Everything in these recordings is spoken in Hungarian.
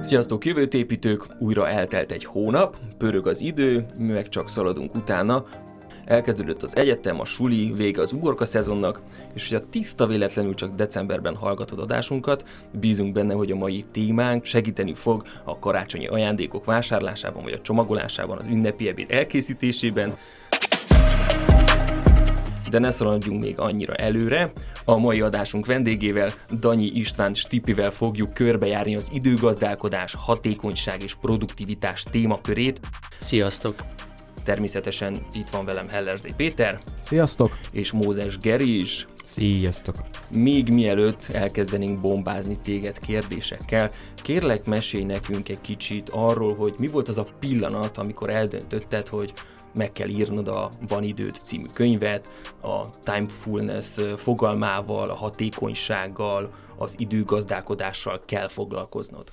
Sziasztok jövőtépítők! Újra eltelt egy hónap, pörög az idő, mi meg csak szaladunk utána. Elkezdődött az egyetem, a suli, vége az ugorka szezonnak, és hogy a tiszta véletlenül csak decemberben hallgatod adásunkat, bízunk benne, hogy a mai témánk segíteni fog a karácsonyi ajándékok vásárlásában, vagy a csomagolásában, az ünnepi ebéd elkészítésében, de ne szaladjunk még annyira előre. A mai adásunk vendégével, Danyi István Stipivel fogjuk körbejárni az időgazdálkodás, hatékonyság és produktivitás témakörét. Sziasztok! Természetesen itt van velem Hellerzé Péter. Sziasztok! És Mózes Geri is. Sziasztok! Még mielőtt elkezdenénk bombázni téged kérdésekkel, kérlek mesélj nekünk egy kicsit arról, hogy mi volt az a pillanat, amikor eldöntötted, hogy meg kell írnod a Van időd című könyvet, a timefulness fogalmával, a hatékonysággal, az időgazdálkodással kell foglalkoznod.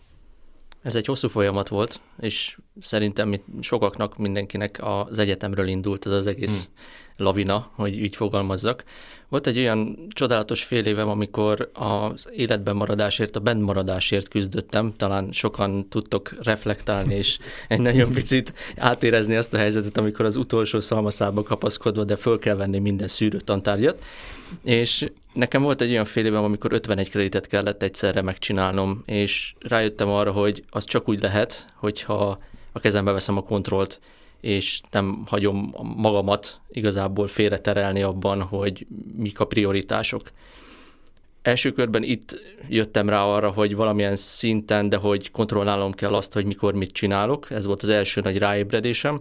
Ez egy hosszú folyamat volt, és szerintem sokaknak, mindenkinek az egyetemről indult ez az egész hmm. Lavina, hogy így fogalmazzak. Volt egy olyan csodálatos fél évem, amikor az életben maradásért, a bent maradásért küzdöttem. Talán sokan tudtok reflektálni, és egy nagyon picit átérezni azt a helyzetet, amikor az utolsó szalmaszába kapaszkodva, de föl kell venni minden szűrő tantárgyat. És nekem volt egy olyan fél évem, amikor 51 kreditet kellett egyszerre megcsinálnom, és rájöttem arra, hogy az csak úgy lehet, hogyha a kezembe veszem a kontrollt, és nem hagyom magamat igazából félreterelni abban, hogy mik a prioritások. Első körben itt jöttem rá arra, hogy valamilyen szinten, de hogy kontrollálnom kell azt, hogy mikor mit csinálok. Ez volt az első nagy ráébredésem.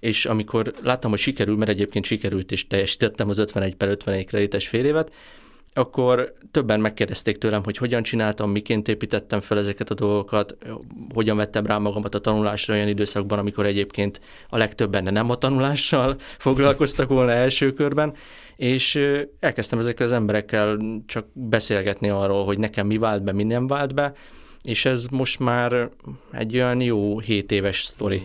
És amikor láttam, hogy sikerül, mert egyébként sikerült, és teljesítettem az 51 per 51 kredites fél évet, akkor többen megkérdezték tőlem, hogy hogyan csináltam, miként építettem fel ezeket a dolgokat, hogyan vettem rá magamat a tanulásra olyan időszakban, amikor egyébként a legtöbben nem a tanulással foglalkoztak volna első körben, és elkezdtem ezekkel az emberekkel csak beszélgetni arról, hogy nekem mi vált be, mi nem vált be, és ez most már egy olyan jó 7 éves sztori.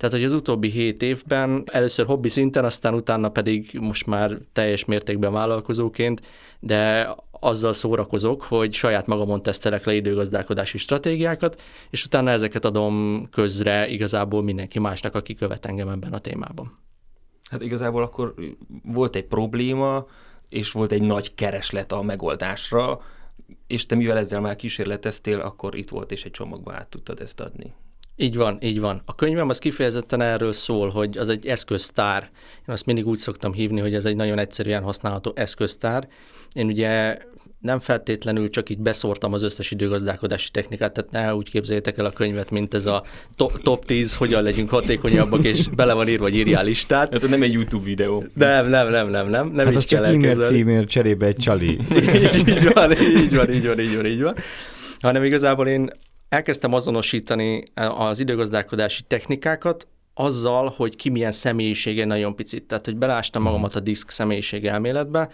Tehát, hogy az utóbbi 7 évben először hobbi szinten, aztán utána pedig most már teljes mértékben vállalkozóként, de azzal szórakozok, hogy saját magamon tesztelek le időgazdálkodási stratégiákat, és utána ezeket adom közre igazából mindenki másnak, aki követ engem ebben a témában. Hát igazából akkor volt egy probléma, és volt egy nagy kereslet a megoldásra, és te mivel ezzel már kísérleteztél, akkor itt volt, és egy csomagba át tudtad ezt adni. Így van, így van. A könyvem az kifejezetten erről szól, hogy az egy eszköztár. Én azt mindig úgy szoktam hívni, hogy ez egy nagyon egyszerűen használható eszköztár. Én ugye nem feltétlenül csak így beszórtam az összes időgazdálkodási technikát, tehát ne úgy képzeljétek el a könyvet, mint ez a top, top 10, hogyan legyünk hatékonyabbak, és bele van írva, hogy írjál listát. Hát nem egy YouTube videó. Nem, nem, nem, nem, nem. nem hát az csak e-mail címér cserébe egy csali. így, van, így van, így van, így van, így van. Hanem igazából én elkezdtem azonosítani az időgazdálkodási technikákat, azzal, hogy ki milyen személyisége nagyon picit. Tehát, hogy belástam magamat a diszk személyiség elméletbe,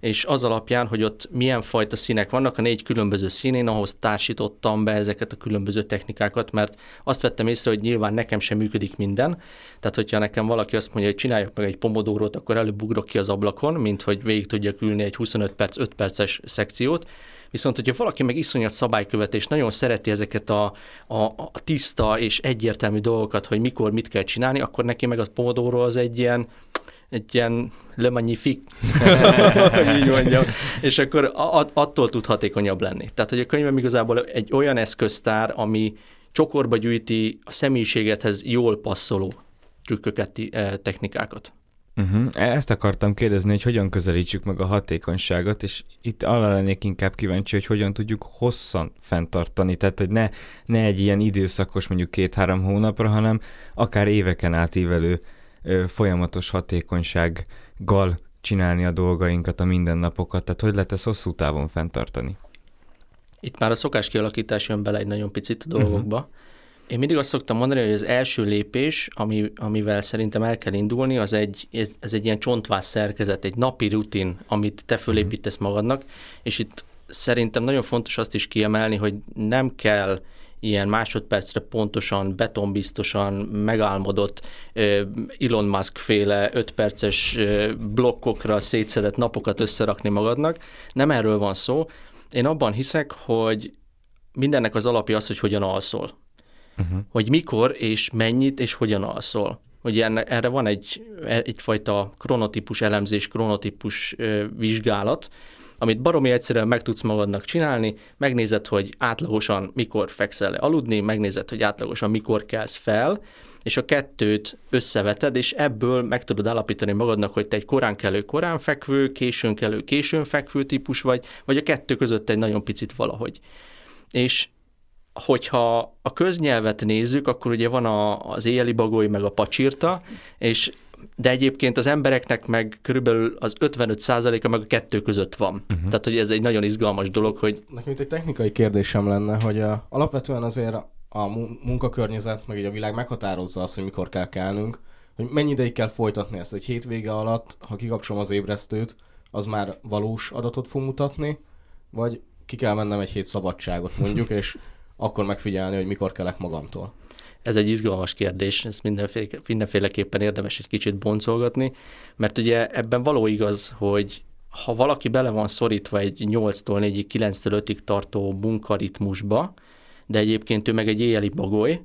és az alapján, hogy ott milyen fajta színek vannak, a négy különböző színén, ahhoz társítottam be ezeket a különböző technikákat, mert azt vettem észre, hogy nyilván nekem sem működik minden. Tehát, hogyha nekem valaki azt mondja, hogy csináljak meg egy pomodórót, akkor előbb ugrok ki az ablakon, mint hogy végig tudjak ülni egy 25 perc, 5 perces szekciót. Viszont, hogyha valaki meg iszonyat szabálykövetés, nagyon szereti ezeket a, a, a tiszta és egyértelmű dolgokat, hogy mikor mit kell csinálni, akkor neki meg a Pomodoro az egy ilyen egy ilyen le magnifique, így mondjam, és akkor attól tud hatékonyabb lenni. Tehát, hogy a könyvem igazából egy olyan eszköztár, ami csokorba gyűjti a személyiségethez jól passzoló trükköket, eh, technikákat. Uh-huh. Ezt akartam kérdezni, hogy hogyan közelítsük meg a hatékonyságot, és itt arra lennék inkább kíváncsi, hogy hogyan tudjuk hosszan fenntartani, tehát hogy ne, ne egy ilyen időszakos, mondjuk két-három hónapra, hanem akár éveken átívelő ö, folyamatos hatékonysággal csinálni a dolgainkat, a mindennapokat, tehát hogy lehet ezt hosszú távon fenntartani? Itt már a szokás kialakítás jön bele egy nagyon picit a dolgokba. Uh-huh. Én mindig azt szoktam mondani, hogy az első lépés, ami, amivel szerintem el kell indulni, az egy, ez, ez egy ilyen csontváz szerkezet, egy napi rutin, amit te fölépítesz magadnak, és itt szerintem nagyon fontos azt is kiemelni, hogy nem kell ilyen másodpercre pontosan, betonbiztosan megálmodott Elon Musk féle 5 perces blokkokra szétszedett napokat összerakni magadnak. Nem erről van szó. Én abban hiszek, hogy mindennek az alapja az, hogy hogyan alszol. Uh-huh. Hogy mikor és mennyit és hogyan alszol. Ugye enne, erre van egy, egyfajta kronotípus elemzés, kronotípus vizsgálat, amit baromi egyszerűen meg tudsz magadnak csinálni, megnézed, hogy átlagosan mikor fekszel le aludni, megnézed, hogy átlagosan mikor kelsz fel, és a kettőt összeveted, és ebből meg tudod állapítani magadnak, hogy te egy korán kelő, korán fekvő, későn kelő, későn fekvő típus vagy, vagy a kettő között egy nagyon picit valahogy. És hogyha a köznyelvet nézzük, akkor ugye van a, az éjjeli bagoly, meg a pacsirta, és de egyébként az embereknek meg körülbelül az 55%-a meg a kettő között van. Uh-huh. Tehát, hogy ez egy nagyon izgalmas dolog, hogy... Nekem itt egy technikai kérdésem lenne, hogy a, alapvetően azért a munkakörnyezet, meg a világ meghatározza azt, hogy mikor kell kelnünk, hogy mennyi ideig kell folytatni ezt. Egy hétvége alatt, ha kikapcsolom az ébresztőt, az már valós adatot fog mutatni, vagy ki kell mennem egy hét szabadságot mondjuk, és akkor megfigyelni, hogy mikor kelek magamtól. Ez egy izgalmas kérdés, ezt mindenféle, mindenféleképpen érdemes egy kicsit boncolgatni, mert ugye ebben való igaz, hogy ha valaki bele van szorítva egy 8-tól 4-ig, 9-től 5-ig tartó munkaritmusba, de egyébként ő meg egy éjjeli bagoly,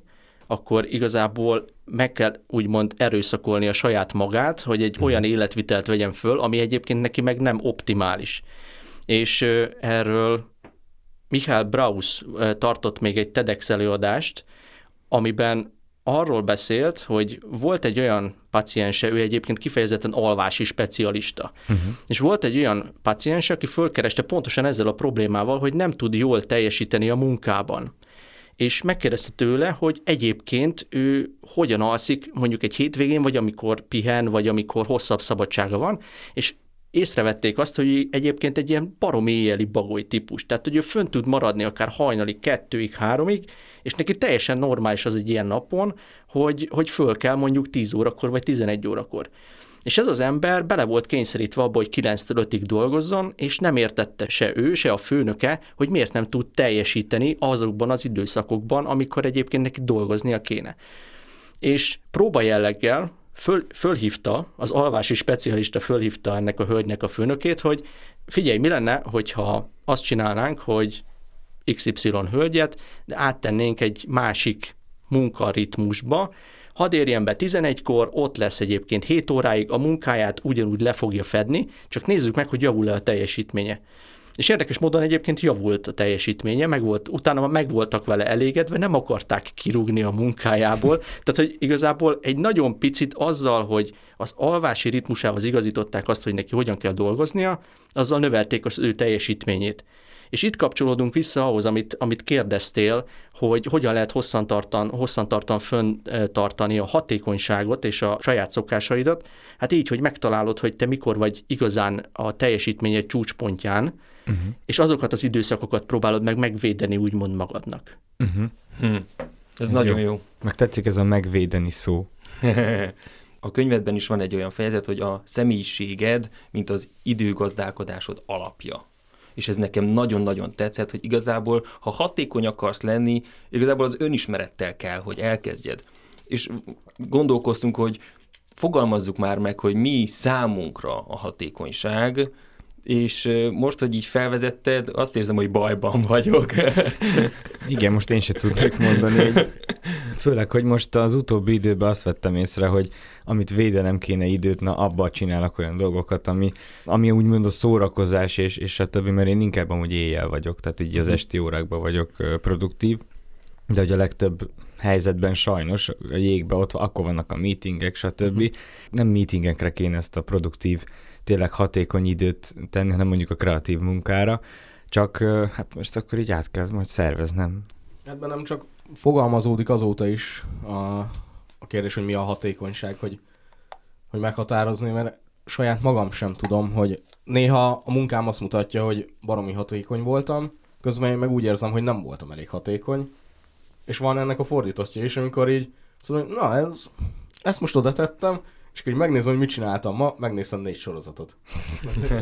akkor igazából meg kell úgymond erőszakolni a saját magát, hogy egy olyan mhm. életvitelt vegyen föl, ami egyébként neki meg nem optimális. És erről Michael Braus tartott még egy TEDx előadást, amiben arról beszélt, hogy volt egy olyan paciense, ő egyébként kifejezetten alvási specialista. Uh-huh. És volt egy olyan paciens, aki fölkereste pontosan ezzel a problémával, hogy nem tud jól teljesíteni a munkában. És megkérdezte tőle, hogy egyébként ő hogyan alszik mondjuk egy hétvégén, vagy amikor pihen, vagy amikor hosszabb szabadsága van, és észrevették azt, hogy egyébként egy ilyen barom éjjeli bagoly típus. Tehát, hogy ő fönn tud maradni akár hajnali kettőig, háromig, és neki teljesen normális az egy ilyen napon, hogy, hogy föl kell mondjuk 10 órakor vagy 11 órakor. És ez az ember bele volt kényszerítve abba, hogy 9-től 5-ig dolgozzon, és nem értette se ő, se a főnöke, hogy miért nem tud teljesíteni azokban az időszakokban, amikor egyébként neki dolgoznia kéne. És próba jelleggel föl, fölhívta, az alvási specialista fölhívta ennek a hölgynek a főnökét, hogy figyelj, mi lenne, hogyha azt csinálnánk, hogy XY hölgyet, de áttennénk egy másik munkaritmusba, hadd érjen be 11-kor, ott lesz egyébként 7 óráig, a munkáját ugyanúgy le fogja fedni, csak nézzük meg, hogy javul-e a teljesítménye. És érdekes módon egyébként javult a teljesítménye, meg volt, utána meg voltak vele elégedve, nem akarták kirúgni a munkájából. Tehát, hogy igazából egy nagyon picit azzal, hogy az alvási ritmusához igazították azt, hogy neki hogyan kell dolgoznia, azzal növelték az ő teljesítményét. És itt kapcsolódunk vissza ahhoz, amit, amit kérdeztél, hogy hogyan lehet hosszantartan, hosszantartan föntartani a hatékonyságot és a saját szokásaidat. Hát így, hogy megtalálod, hogy te mikor vagy igazán a teljesítményed csúcspontján, uh-huh. és azokat az időszakokat próbálod meg megvédeni úgymond magadnak. Uh-huh. Hm. Ez, ez nagyon jó. jó. Meg tetszik ez a megvédeni szó. a könyvedben is van egy olyan fejezet, hogy a személyiséged, mint az időgazdálkodásod alapja és ez nekem nagyon-nagyon tetszett, hogy igazából, ha hatékony akarsz lenni, igazából az önismerettel kell, hogy elkezdjed. És gondolkoztunk, hogy fogalmazzuk már meg, hogy mi számunkra a hatékonyság, és most, hogy így felvezetted, azt érzem, hogy bajban vagyok. Igen, most én sem tudnék mondani. Hogy főleg, hogy most az utóbbi időben azt vettem észre, hogy amit védelem kéne időt, na abba csinálnak olyan dolgokat, ami, ami úgymond a szórakozás és, és a többi, mert én inkább amúgy éjjel vagyok, tehát így az mhm. esti órákban vagyok produktív, de hogy a legtöbb helyzetben sajnos a jégben ott akkor vannak a meetingek, stb. Uh-huh. Nem meetingekre kéne ezt a produktív tényleg hatékony időt tenni, hanem mondjuk a kreatív munkára, csak hát most akkor így át kell majd szerveznem. Ebben nem csak fogalmazódik azóta is a, a kérdés, hogy mi a hatékonyság, hogy, hogy meghatározni, mert saját magam sem tudom, hogy néha a munkám azt mutatja, hogy baromi hatékony voltam, közben én meg úgy érzem, hogy nem voltam elég hatékony, és van ennek a fordítottja is, amikor így szóval, na ez, ezt most oda tettem, és akkor megnézem, hogy mit csináltam ma, megnéztem négy sorozatot.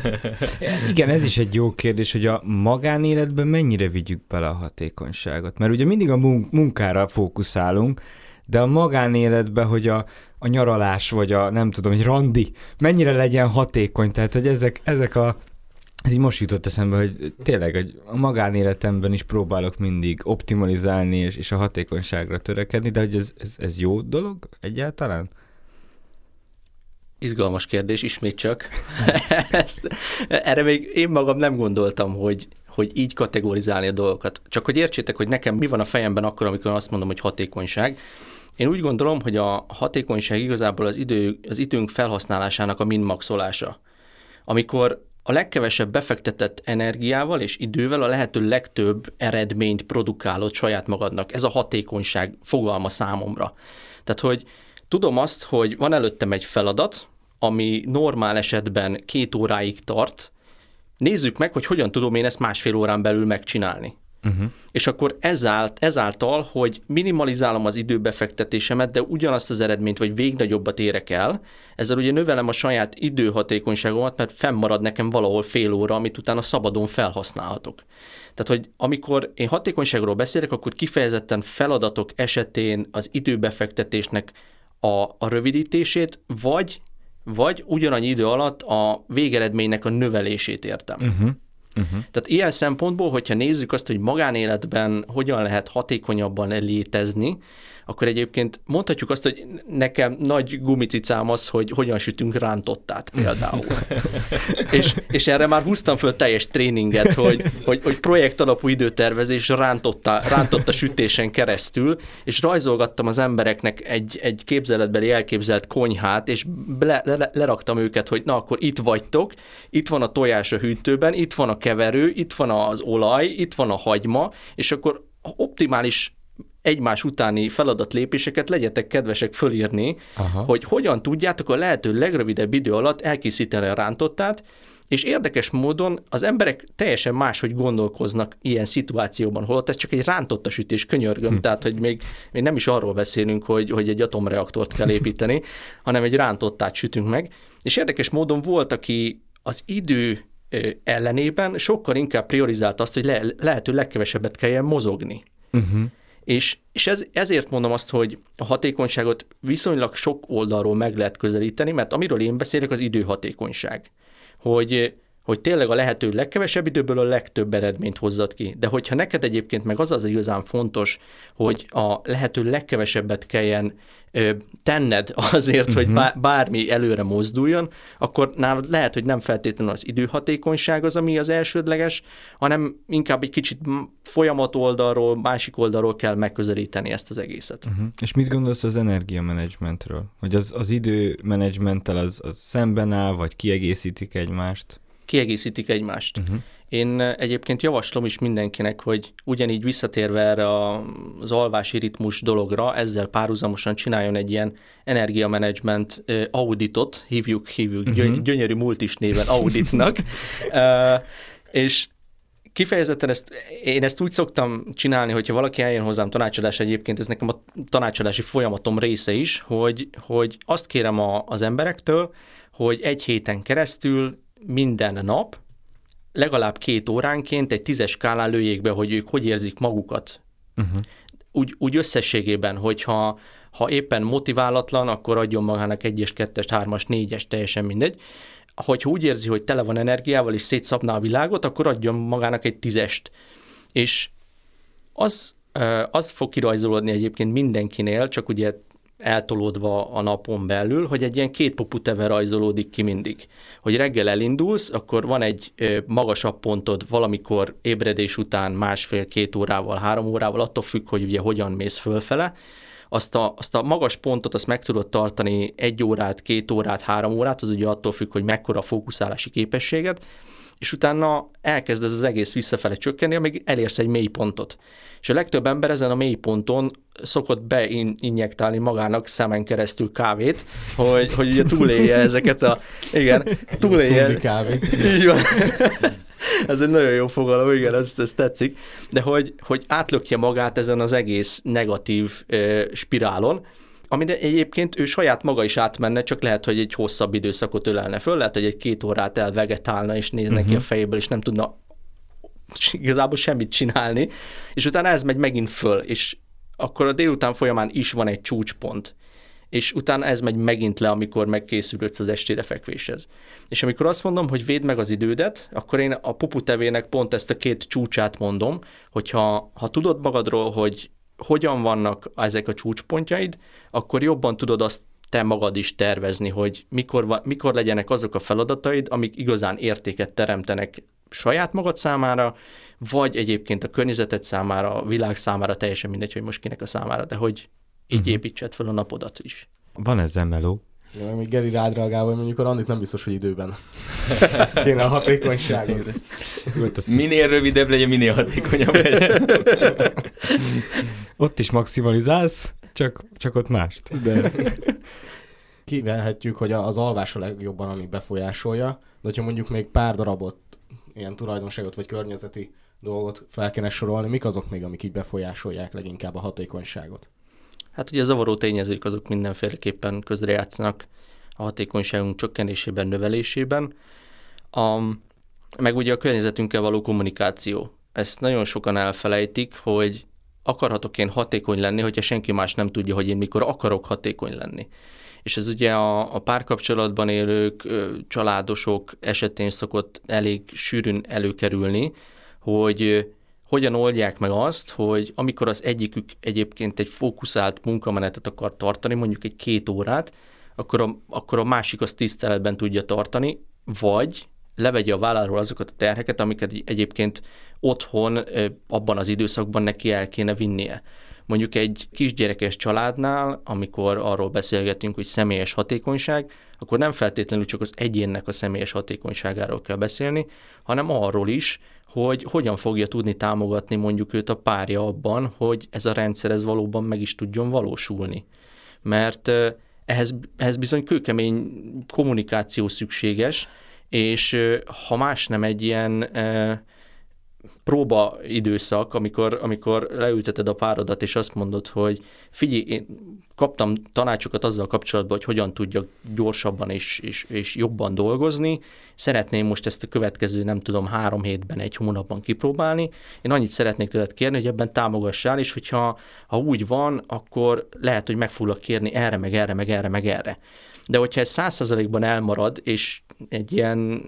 Igen, ez is egy jó kérdés, hogy a magánéletben mennyire vigyük bele a hatékonyságot. Mert ugye mindig a munkára fókuszálunk, de a magánéletben, hogy a, a nyaralás, vagy a nem tudom, egy randi, mennyire legyen hatékony, tehát hogy ezek, ezek a ez így most jutott eszembe, hogy tényleg hogy a magánéletemben is próbálok mindig optimalizálni és, és a hatékonyságra törekedni, de hogy ez, ez, ez jó dolog egyáltalán? Izgalmas kérdés, ismét csak. Ezt, erre még én magam nem gondoltam, hogy, hogy így kategorizálni a dolgokat. Csak hogy értsétek, hogy nekem mi van a fejemben akkor, amikor azt mondom, hogy hatékonyság. Én úgy gondolom, hogy a hatékonyság igazából az, idő, az időnk felhasználásának a minmaxolása. Amikor a legkevesebb befektetett energiával és idővel a lehető legtöbb eredményt produkálod saját magadnak. Ez a hatékonyság fogalma számomra. Tehát, hogy tudom azt, hogy van előttem egy feladat, ami normál esetben két óráig tart, nézzük meg, hogy hogyan tudom én ezt másfél órán belül megcsinálni. Uh-huh. És akkor ezált, ezáltal, hogy minimalizálom az időbefektetésemet, de ugyanazt az eredményt, vagy végnagyobbat érek el, ezzel ugye növelem a saját időhatékonyságomat, mert fennmarad nekem valahol fél óra, amit utána szabadon felhasználhatok. Tehát, hogy amikor én hatékonyságról beszélek, akkor kifejezetten feladatok esetén az időbefektetésnek a, a rövidítését, vagy vagy ugyanannyi idő alatt a végeredménynek a növelését értem. Uh-huh. Uh-huh. Tehát ilyen szempontból, hogyha nézzük azt, hogy magánéletben hogyan lehet hatékonyabban létezni, akkor egyébként mondhatjuk azt, hogy nekem nagy gumicicám az, hogy hogyan sütünk rántottát például. és, és erre már húztam föl teljes tréninget, hogy, hogy, hogy projekt alapú időtervezés rántotta, rántotta sütésen keresztül, és rajzolgattam az embereknek egy, egy képzeletbeli elképzelt konyhát, és le, le, leraktam őket, hogy na akkor itt vagytok, itt van a tojás a hűtőben, itt van a keverő, itt van az olaj, itt van a hagyma, és akkor optimális egymás utáni feladatlépéseket legyetek kedvesek fölírni, Aha. hogy hogyan tudjátok a lehető legrövidebb idő alatt elkészíteni a rántottát, és érdekes módon az emberek teljesen máshogy gondolkoznak ilyen szituációban, holott ez csak egy rántotta sütés, könyörgöm, hm. tehát hogy még, még nem is arról beszélünk, hogy, hogy egy atomreaktort kell építeni, hanem egy rántottát sütünk meg. És érdekes módon volt, aki az idő ellenében sokkal inkább priorizált azt, hogy le, lehető legkevesebbet kelljen mozogni. Uh-huh. És, és ez, ezért mondom azt, hogy a hatékonyságot viszonylag sok oldalról meg lehet közelíteni, mert amiről én beszélek, az időhatékonyság. Hogy, hogy tényleg a lehető legkevesebb időből a legtöbb eredményt hozzad ki. De hogyha neked egyébként meg az az igazán fontos, hogy a lehető legkevesebbet kelljen tenned azért, uh-huh. hogy mhm. bármi előre mozduljon, akkor nálad lehet, hogy nem feltétlenül az időhatékonyság az, ami az elsődleges, hanem inkább egy kicsit folyamat oldalról, másik oldalról kell megközelíteni ezt az egészet. Uh-huh. És mit gondolsz az energiamenedzsmentről? Hogy az, az időmenedzsmenttel az, az szemben áll, vagy kiegészítik egymást? Kiegészítik egymást. Uh-huh. Én egyébként javaslom is mindenkinek, hogy ugyanígy visszatérve erre az alvási ritmus dologra, ezzel párhuzamosan csináljon egy ilyen energiamenedzsment auditot, hívjuk, hívjuk, uh-huh. gyönyörű multis néven auditnak, és kifejezetten ezt, én ezt úgy szoktam csinálni, hogyha valaki eljön hozzám tanácsadás egyébként, ez nekem a tanácsadási folyamatom része is, hogy, hogy azt kérem a, az emberektől, hogy egy héten keresztül minden nap legalább két óránként egy tízes skálán lőjék be, hogy ők hogy érzik magukat. Uh-huh. Úgy, úgy összességében, hogyha ha éppen motiválatlan, akkor adjon magának egyes, kettes, hármas, négyes, teljesen mindegy. Hogyha úgy érzi, hogy tele van energiával és szétszapná a világot, akkor adjon magának egy tízest. És az, az fog kirajzolódni egyébként mindenkinél, csak ugye eltolódva a napon belül, hogy egy ilyen két teve rajzolódik ki mindig. Hogy reggel elindulsz, akkor van egy magasabb pontod valamikor ébredés után másfél-két órával, három órával, attól függ, hogy ugye hogyan mész fölfele, azt a, azt a magas pontot azt meg tudod tartani egy órát, két órát, három órát, az ugye attól függ, hogy mekkora a fókuszálási képességed, és utána elkezd ez az egész visszafele csökkenni, amíg elérsz egy mély pontot. És a legtöbb ember ezen a mély ponton szokott beinjektálni magának szemen keresztül kávét, hogy, hogy ugye túlélje ezeket a... Igen, túlélje. kávé. Így van. ez egy nagyon jó fogalom, igen, ez, ez tetszik, de hogy, hogy átlökje magát ezen az egész negatív ö, spirálon, ami egyébként ő saját maga is átmenne, csak lehet, hogy egy hosszabb időszakot ölelne föl, lehet, hogy egy két órát elvegetálna, és nézne uh-huh. ki a mhm. fejéből, és nem tudna igazából semmit csinálni, és utána ez megy megint föl, és akkor a délután folyamán is van egy csúcspont. és utána ez megy megint le, amikor megkészülődsz az estére fekvéshez. És amikor azt mondom, hogy védd meg az idődet, akkor én a pupu tevének pont ezt a két csúcsát mondom, hogyha ha tudod magadról, hogy hogyan vannak ezek a csúcspontjaid, akkor jobban tudod azt te magad is tervezni, hogy mikor, mikor legyenek azok a feladataid, amik igazán értéket teremtenek saját magad számára, vagy egyébként a környezeted számára, a világ számára, teljesen mindegy, hogy most kinek a számára, de hogy így uh-huh. építsed fel a napodat is. Van ezzel meló. Ja, még Geri rád reagál, hogy mondjuk a Randit nem biztos, hogy időben kéne a hatékonyságot. minél rövidebb legyen, minél hatékonyabb legyen. ott is maximalizálsz, csak, csak ott mást. De... Kivelhetjük, hogy az alvás a legjobban, ami befolyásolja, de hogyha mondjuk még pár darabot, ilyen tulajdonságot vagy környezeti dolgot fel kéne sorolni, mik azok még, amik így befolyásolják leginkább a hatékonyságot? Hát ugye a zavaró tényezők azok mindenféleképpen közrejátszanak a hatékonyságunk csökkenésében, növelésében. A, meg ugye a környezetünkkel való kommunikáció. Ezt nagyon sokan elfelejtik, hogy akarhatok én hatékony lenni, hogyha senki más nem tudja, hogy én mikor akarok hatékony lenni. És ez ugye a, a párkapcsolatban élők, családosok esetén szokott elég sűrűn előkerülni, hogy hogyan oldják meg azt, hogy amikor az egyikük egyébként egy fókuszált munkamenetet akar tartani, mondjuk egy két órát, akkor a, akkor a másik azt tiszteletben tudja tartani, vagy levegye a válláról azokat a terheket, amiket egyébként otthon abban az időszakban neki el kéne vinnie. Mondjuk egy kisgyerekes családnál, amikor arról beszélgetünk, hogy személyes hatékonyság, akkor nem feltétlenül csak az egyénnek a személyes hatékonyságáról kell beszélni, hanem arról is, hogy hogyan fogja tudni támogatni mondjuk őt a párja abban, hogy ez a rendszer ez valóban meg is tudjon valósulni. Mert ehhez, ehhez bizony kőkemény kommunikáció szükséges, és ha más nem egy ilyen próba időszak, amikor, amikor leülteted a párodat, és azt mondod, hogy figyelj, én kaptam tanácsokat azzal kapcsolatban, hogy hogyan tudjak gyorsabban és, és, és jobban dolgozni. Szeretném most ezt a következő, nem tudom, három hétben, egy hónapban kipróbálni. Én annyit szeretnék tőled kérni, hogy ebben támogassál, és hogyha ha úgy van, akkor lehet, hogy meg foglak kérni erre, meg erre, meg erre, meg erre. De hogyha ez száz százalékban elmarad, és egy ilyen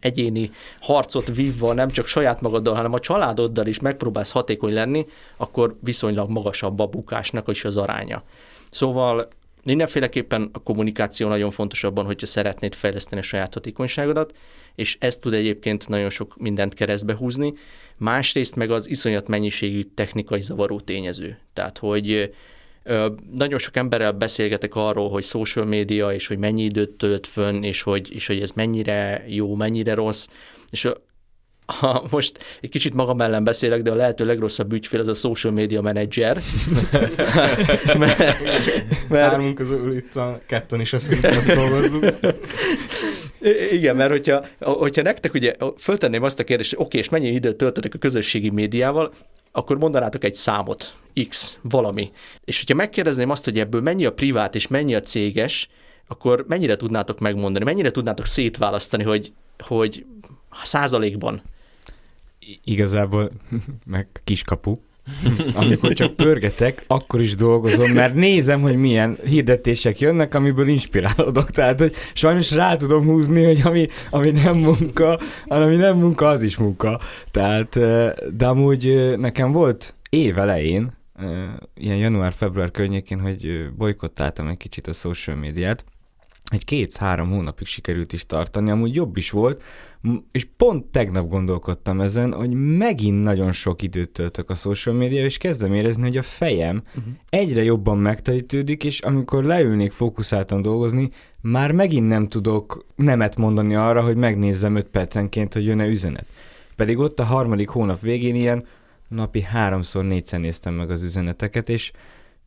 egyéni harcot vívva nem csak saját magaddal, hanem a családoddal is megpróbálsz hatékony lenni, akkor viszonylag magasabb a bukásnak is az aránya. Szóval mindenféleképpen a kommunikáció nagyon fontos abban, hogyha szeretnéd fejleszteni a saját hatékonyságodat, és ez tud egyébként nagyon sok mindent keresztbe húzni. Másrészt meg az iszonyat mennyiségű technikai zavaró tényező. Tehát, hogy nagyon sok emberrel beszélgetek arról, hogy social media, és hogy mennyi időt tölt fönn, és hogy, és hogy ez mennyire jó, mennyire rossz. És ha most egy kicsit magam ellen beszélek, de a lehető legrosszabb ügyfél az a social media manager. mert, mert... Hármunk közül itt a ketten is ezt, ezt dolgozzuk. Igen, mert hogyha, hogyha nektek ugye föltenném azt a kérdést, hogy oké, és mennyi időt töltöttek a közösségi médiával, akkor mondanátok egy számot, X, valami. És hogyha megkérdezném azt, hogy ebből mennyi a privát és mennyi a céges, akkor mennyire tudnátok megmondani, mennyire tudnátok szétválasztani, hogy, hogy százalékban? Igazából meg kiskapu. Amikor csak pörgetek, akkor is dolgozom, mert nézem, hogy milyen hirdetések jönnek, amiből inspirálódok. Tehát, hogy sajnos rá tudom húzni, hogy ami, ami nem munka, ami nem munka, az is munka. Tehát, de amúgy nekem volt év elején, ilyen január-február környékén, hogy bolykottáltam egy kicsit a social médiát, egy két-három hónapig sikerült is tartani, amúgy jobb is volt, és pont tegnap gondolkodtam ezen, hogy megint nagyon sok időt töltök a social media, és kezdem érezni, hogy a fejem uh-huh. egyre jobban megtelítődik, és amikor leülnék fókuszáltan dolgozni, már megint nem tudok nemet mondani arra, hogy megnézzem 5 percenként, hogy jön-e üzenet. Pedig ott a harmadik hónap végén ilyen napi háromszor, négyszer néztem meg az üzeneteket, és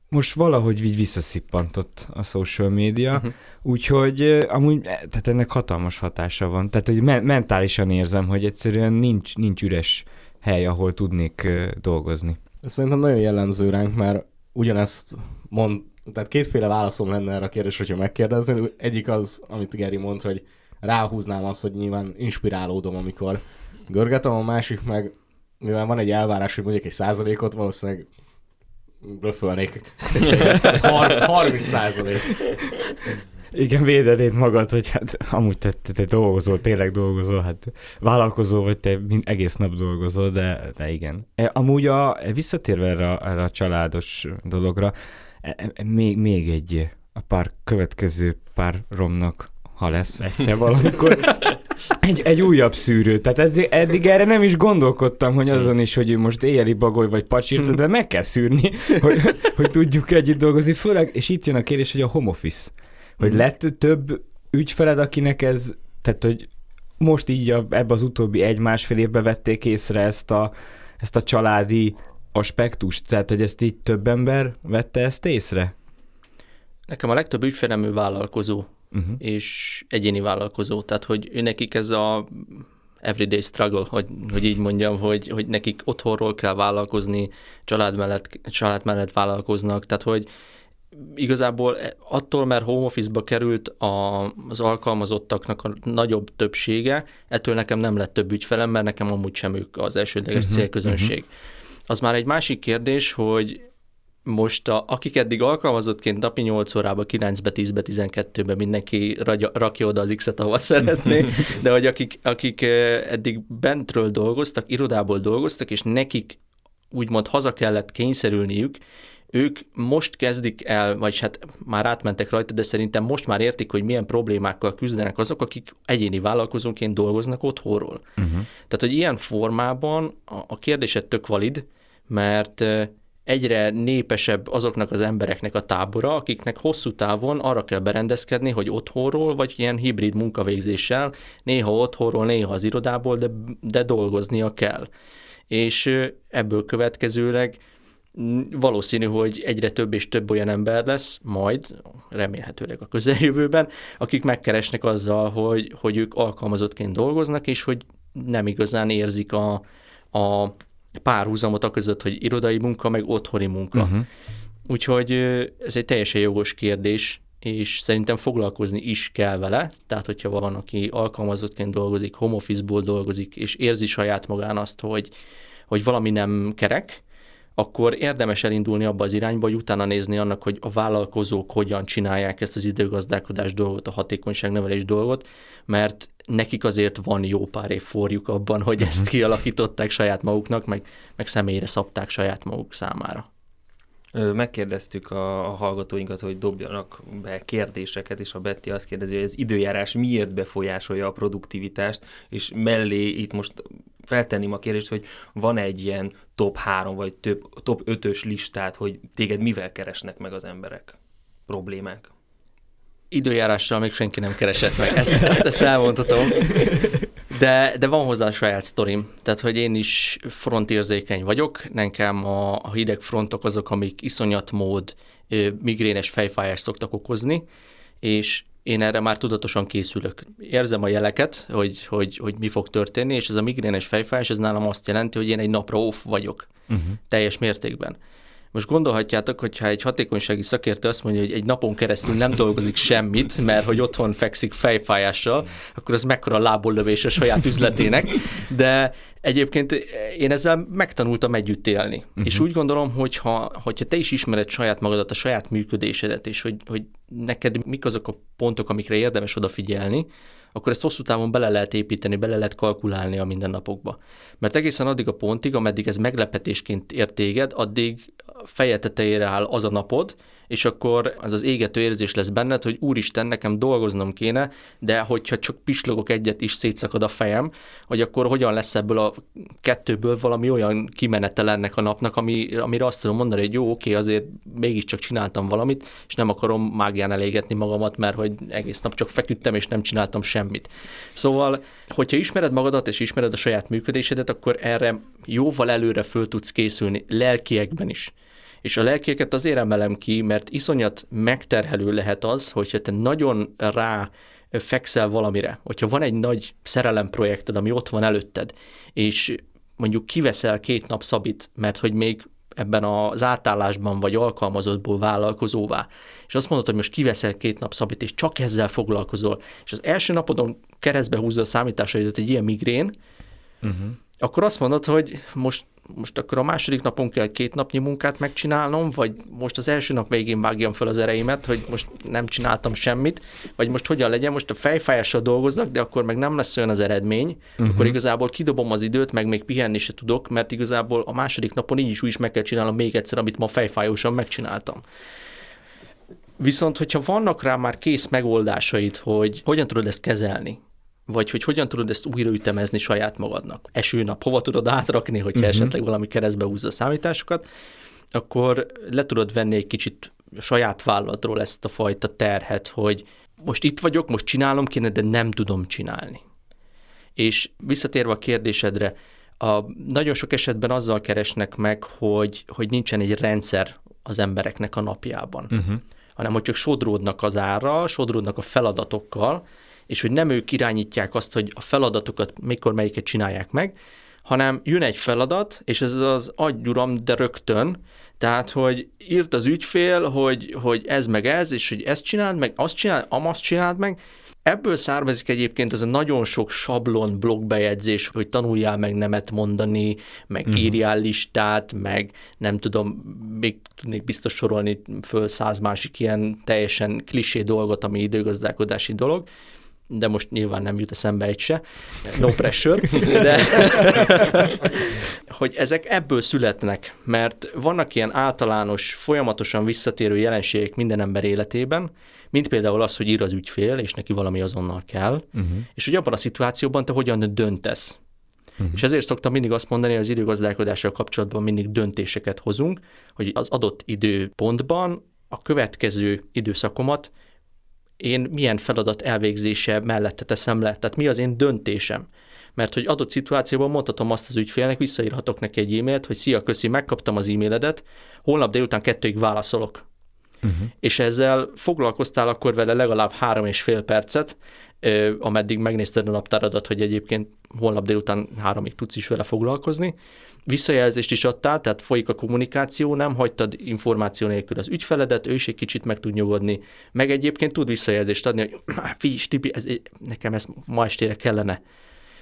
most valahogy így visszaszippantott a social media, uh-huh. úgyhogy amúgy tehát ennek hatalmas hatása van. Tehát hogy me- mentálisan érzem, hogy egyszerűen nincs, nincs üres hely, ahol tudnék dolgozni. Ez szerintem nagyon jellemző ránk, mert ugyanezt mond, tehát kétféle válaszom lenne erre a kérdésre, hogyha megkérdezni. Egyik az, amit Geri mond, hogy ráhúznám azt, hogy nyilván inspirálódom, amikor görgetem, a másik meg, mivel van egy elvárás, hogy mondjuk egy százalékot, valószínűleg blöfölnék. 30 százalék. Igen, védenéd magad, hogy hát amúgy te, te, te dolgozol, tényleg dolgozol, hát vállalkozó vagy, te mind, egész nap dolgozol, de, de igen. E, amúgy a, visszatérve erre, erre a családos dologra, e, e, még, még egy a pár következő pár romnak, ha lesz egyszer valamikor, egy, egy újabb szűrő. Tehát eddig, eddig erre nem is gondolkodtam, hogy azon is, hogy ő most éjjeli bagoly vagy pacsírt, de meg kell szűrni, hogy, hogy tudjuk együtt dolgozni. Főleg, és itt jön a kérdés, hogy a home office hogy mm. lett több ügyfeled, akinek ez, tehát hogy most így a, ebbe az utóbbi egy-másfél évben vették észre ezt a, ezt a családi aspektust, tehát hogy ezt így több ember vette ezt észre? Nekem a legtöbb ügyfelem ő vállalkozó, uh-huh. és egyéni vállalkozó, tehát hogy ő nekik ez a everyday struggle, hogy, hogy így mondjam, hogy, hogy nekik otthonról kell vállalkozni, család mellett, család mellett vállalkoznak, tehát hogy igazából attól, mert home office-ba került a, az alkalmazottaknak a nagyobb többsége, ettől nekem nem lett több ügyfelem, mert nekem amúgy sem ők az elsődleges uh-huh, célközönség. Uh-huh. Az már egy másik kérdés, hogy most a, akik eddig alkalmazottként napi 8 órába, 9-be, 10-be, 12-be mindenki ragy, rakja oda az X-et, ahova szeretné, de hogy akik, akik eddig bentről dolgoztak, irodából dolgoztak, és nekik úgymond haza kellett kényszerülniük, ők most kezdik el, vagy hát már átmentek rajta, de szerintem most már értik, hogy milyen problémákkal küzdenek azok, akik egyéni vállalkozóként dolgoznak otthonról. Uh-huh. Tehát, hogy ilyen formában a, a kérdésed tök valid, mert egyre népesebb azoknak az embereknek a tábora, akiknek hosszú távon arra kell berendezkedni, hogy otthonról, vagy ilyen hibrid munkavégzéssel, néha otthonról, néha az irodából, de, de dolgoznia kell. És ebből következőleg valószínű, hogy egyre több és több olyan ember lesz, majd, remélhetőleg a közeljövőben, akik megkeresnek azzal, hogy, hogy ők alkalmazottként dolgoznak, és hogy nem igazán érzik a, a párhuzamot a között, hogy irodai munka, meg otthoni munka. Uh-huh. Úgyhogy ez egy teljesen jogos kérdés, és szerintem foglalkozni is kell vele, tehát hogyha van, aki alkalmazottként dolgozik, home office-ból dolgozik, és érzi saját magán azt, hogy, hogy valami nem kerek, akkor érdemes elindulni abba az irányba, hogy utána nézni annak, hogy a vállalkozók hogyan csinálják ezt az időgazdálkodás dolgot, a hatékonyságnevelés dolgot, mert nekik azért van jó pár év forjuk abban, hogy ezt mhm. kialakították saját maguknak, meg, meg személyre szabták saját maguk számára. Megkérdeztük a, a hallgatóinkat, hogy dobjanak be kérdéseket, és a Betty azt kérdezi, hogy az időjárás miért befolyásolja a produktivitást, és mellé itt most feltenném a kérdést, hogy van egy ilyen top 3 vagy több, top 5-ös listát, hogy téged mivel keresnek meg az emberek? Problémák? Időjárással még senki nem keresett meg, ezt, ezt, ezt elmondhatom. De, de van hozzá a saját sztorim. Tehát, hogy én is frontérzékeny vagyok, nekem a, a hideg frontok azok, amik iszonyat mód migrénes fejfájást szoktak okozni, és én erre már tudatosan készülök. Érzem a jeleket, hogy, hogy, hogy mi fog történni, és ez a migrénes fejfájás, ez nálam azt jelenti, hogy én egy napra off vagyok, uh-huh. teljes mértékben. Most gondolhatjátok, hogyha egy hatékonysági szakértő azt mondja, hogy egy napon keresztül nem dolgozik semmit, mert hogy otthon fekszik fejfájással, akkor az mekkora lábollövés a saját üzletének, de egyébként én ezzel megtanultam együtt élni. Uh-huh. És úgy gondolom, hogy ha, hogyha te is ismered saját magadat, a saját működésedet, és hogy, hogy neked mik azok a pontok, amikre érdemes odafigyelni, akkor ezt hosszú távon bele lehet építeni, bele lehet kalkulálni a mindennapokba. Mert egészen addig a pontig, ameddig ez meglepetésként ért téged, addig feje tetejére áll az a napod, és akkor az az égető érzés lesz benned, hogy úristen, nekem dolgoznom kéne, de hogyha csak pislogok egyet is szétszakad a fejem, hogy akkor hogyan lesz ebből a kettőből valami olyan kimenetel ennek a napnak, ami, amire azt tudom mondani, hogy jó, oké, azért mégiscsak csináltam valamit, és nem akarom mágián elégetni magamat, mert hogy egész nap csak feküdtem, és nem csináltam semmit. Szóval, hogyha ismered magadat, és ismered a saját működésedet, akkor erre jóval előre föl tudsz készülni, lelkiekben is. És a lelkieket azért emelem ki, mert iszonyat megterhelő lehet az, hogyha te nagyon rá fekszel valamire, hogyha van egy nagy szerelemprojekted, ami ott van előtted, és mondjuk kiveszel két nap szabit, mert hogy még ebben az átállásban vagy alkalmazottból vállalkozóvá, és azt mondod, hogy most kiveszel két nap szabit, és csak ezzel foglalkozol, és az első napodon keresztbe húzza a számításaidat egy ilyen migrén, uh-huh. akkor azt mondod, hogy most most akkor a második napon kell két napnyi munkát megcsinálnom, vagy most az első nap végén vágjam fel az ereimet, hogy most nem csináltam semmit, vagy most hogyan legyen, most a fejfájással dolgoznak, de akkor meg nem lesz olyan az eredmény, uh-huh. akkor igazából kidobom az időt, meg még pihenni se tudok, mert igazából a második napon így is úgy is meg kell csinálnom még egyszer, amit ma fejfájósan megcsináltam. Viszont, hogyha vannak rá már kész megoldásaid, hogy hogyan tudod ezt kezelni, vagy hogy hogyan tudod ezt újraütemezni saját magadnak. Esőnap, hova tudod átrakni, hogyha uh-huh. esetleg valami keresztbe húzza a számításokat, akkor le tudod venni egy kicsit saját vállalatról ezt a fajta terhet, hogy most itt vagyok, most csinálom kéne, de nem tudom csinálni. És visszatérve a kérdésedre, a, nagyon sok esetben azzal keresnek meg, hogy, hogy nincsen egy rendszer az embereknek a napjában, uh-huh. hanem hogy csak sodródnak az árral, sodródnak a feladatokkal, és hogy nem ők irányítják azt, hogy a feladatokat mikor melyiket csinálják meg, hanem jön egy feladat, és ez az agyuram, de rögtön, tehát, hogy írt az ügyfél, hogy, hogy ez meg ez, és hogy ezt csináld meg, azt csináld, amazt csináld meg, Ebből származik egyébként az a nagyon sok sablon blogbejegyzés, hogy tanuljál meg nemet mondani, meg uh-huh. írjál listát, meg nem tudom, még tudnék biztos sorolni föl száz másik ilyen teljesen klisé dolgot, ami időgazdálkodási dolog de most nyilván nem jut eszembe egy se, no pressure, de hogy ezek ebből születnek, mert vannak ilyen általános, folyamatosan visszatérő jelenségek minden ember életében, mint például az, hogy ír az ügyfél, és neki valami azonnal kell, uh-huh. és hogy abban a szituációban te hogyan döntesz. Uh-huh. És ezért szoktam mindig azt mondani, hogy az időgazdálkodással kapcsolatban mindig döntéseket hozunk, hogy az adott időpontban a következő időszakomat én milyen feladat elvégzése mellette teszem le, tehát mi az én döntésem. Mert hogy adott szituációban mondhatom azt az ügyfélnek, visszaírhatok neki egy e-mailt, hogy szia, köszi, megkaptam az e-mailedet, holnap délután kettőig válaszolok. Uh-huh. És ezzel foglalkoztál akkor vele legalább három és fél percet, ameddig megnézted a naptáradat, hogy egyébként holnap délután háromig tudsz is vele foglalkozni, visszajelzést is adtál, tehát folyik a kommunikáció, nem hagytad információ nélkül az ügyfeledet, ő is egy kicsit meg tud nyugodni, meg egyébként tud visszajelzést adni, hogy figyelj, Stibi, ez, nekem ez ma estére kellene.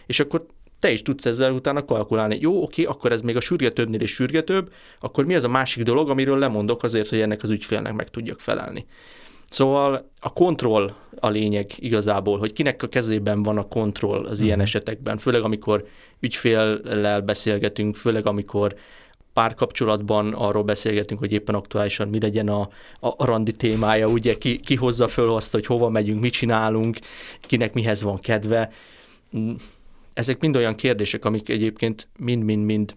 És akkor te is tudsz ezzel utána kalkulálni. Jó, oké, akkor ez még a sürgetőbbnél is sürgetőbb, akkor mi az a másik dolog, amiről lemondok azért, hogy ennek az ügyfélnek meg tudjak felelni. Szóval a kontroll a lényeg igazából, hogy kinek a kezében van a kontroll az ilyen uh-huh. esetekben, főleg amikor ügyféllel beszélgetünk, főleg amikor párkapcsolatban arról beszélgetünk, hogy éppen aktuálisan mi legyen a, a, a randi témája, ugye ki, ki hozza föl azt, hogy hova megyünk, mit csinálunk, kinek mihez van kedve. Ezek mind olyan kérdések, amik egyébként mind-mind-mind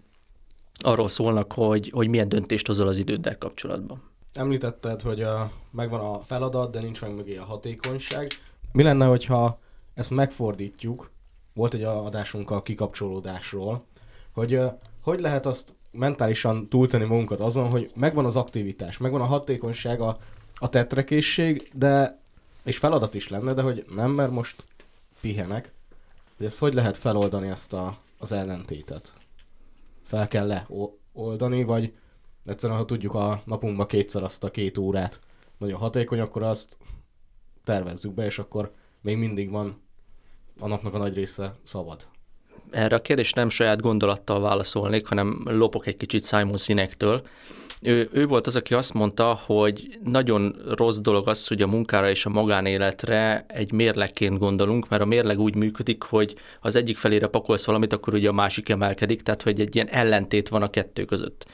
arról szólnak, hogy, hogy milyen döntést hozol az időddel kapcsolatban. Említetted, hogy a, megvan a feladat, de nincs meg mögé a hatékonyság. Mi lenne, hogyha ezt megfordítjuk, volt egy adásunk a kikapcsolódásról, hogy hogy lehet azt mentálisan túltenni magunkat azon, hogy megvan az aktivitás, megvan a hatékonyság, a, a tetrekészség, de és feladat is lenne, de hogy nem, mert most pihenek, hogy ezt hogy lehet feloldani ezt a, az ellentétet? Fel kell leoldani, vagy egyszerűen, ha tudjuk a napunkban kétszer azt a két órát nagyon hatékony, akkor azt tervezzük be, és akkor még mindig van a napnak a nagy része szabad. Erre a kérdés nem saját gondolattal válaszolnék, hanem lopok egy kicsit Simon Sinektől. Ő, ő volt az, aki azt mondta, hogy nagyon rossz dolog az, hogy a munkára és a magánéletre egy mérlegként gondolunk, mert a mérleg úgy működik, hogy az egyik felére pakolsz valamit, akkor ugye a másik emelkedik, tehát hogy egy ilyen ellentét van a kettő között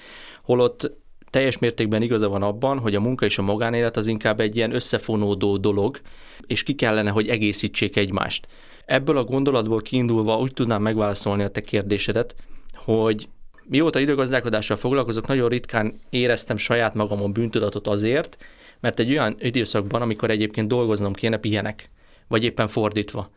holott teljes mértékben igaza van abban, hogy a munka és a magánélet az inkább egy ilyen összefonódó dolog, és ki kellene, hogy egészítsék egymást. Ebből a gondolatból kiindulva úgy tudnám megválaszolni a te kérdésedet, hogy mióta időgazdálkodással foglalkozok, nagyon ritkán éreztem saját magamon bűntudatot azért, mert egy olyan időszakban, amikor egyébként dolgoznom kéne, pihenek, vagy éppen fordítva.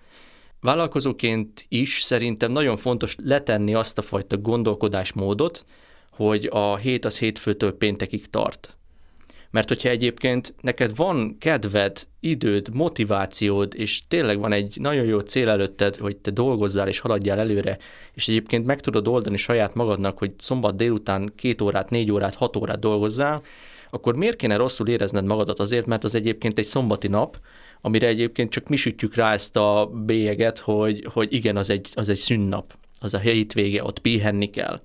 Vállalkozóként is szerintem nagyon fontos letenni azt a fajta gondolkodásmódot, hogy a hét az hétfőtől péntekig tart. Mert hogyha egyébként neked van kedved, időd, motivációd, és tényleg van egy nagyon jó cél előtted, hogy te dolgozzál és haladjál előre, és egyébként meg tudod oldani saját magadnak, hogy szombat délután két órát, négy órát, hat órát dolgozzál, akkor miért kéne rosszul érezned magadat azért, mert az egyébként egy szombati nap, amire egyébként csak mi sütjük rá ezt a bélyeget, hogy, hogy igen, az egy, az egy szünnap, az a hétvége, ott pihenni kell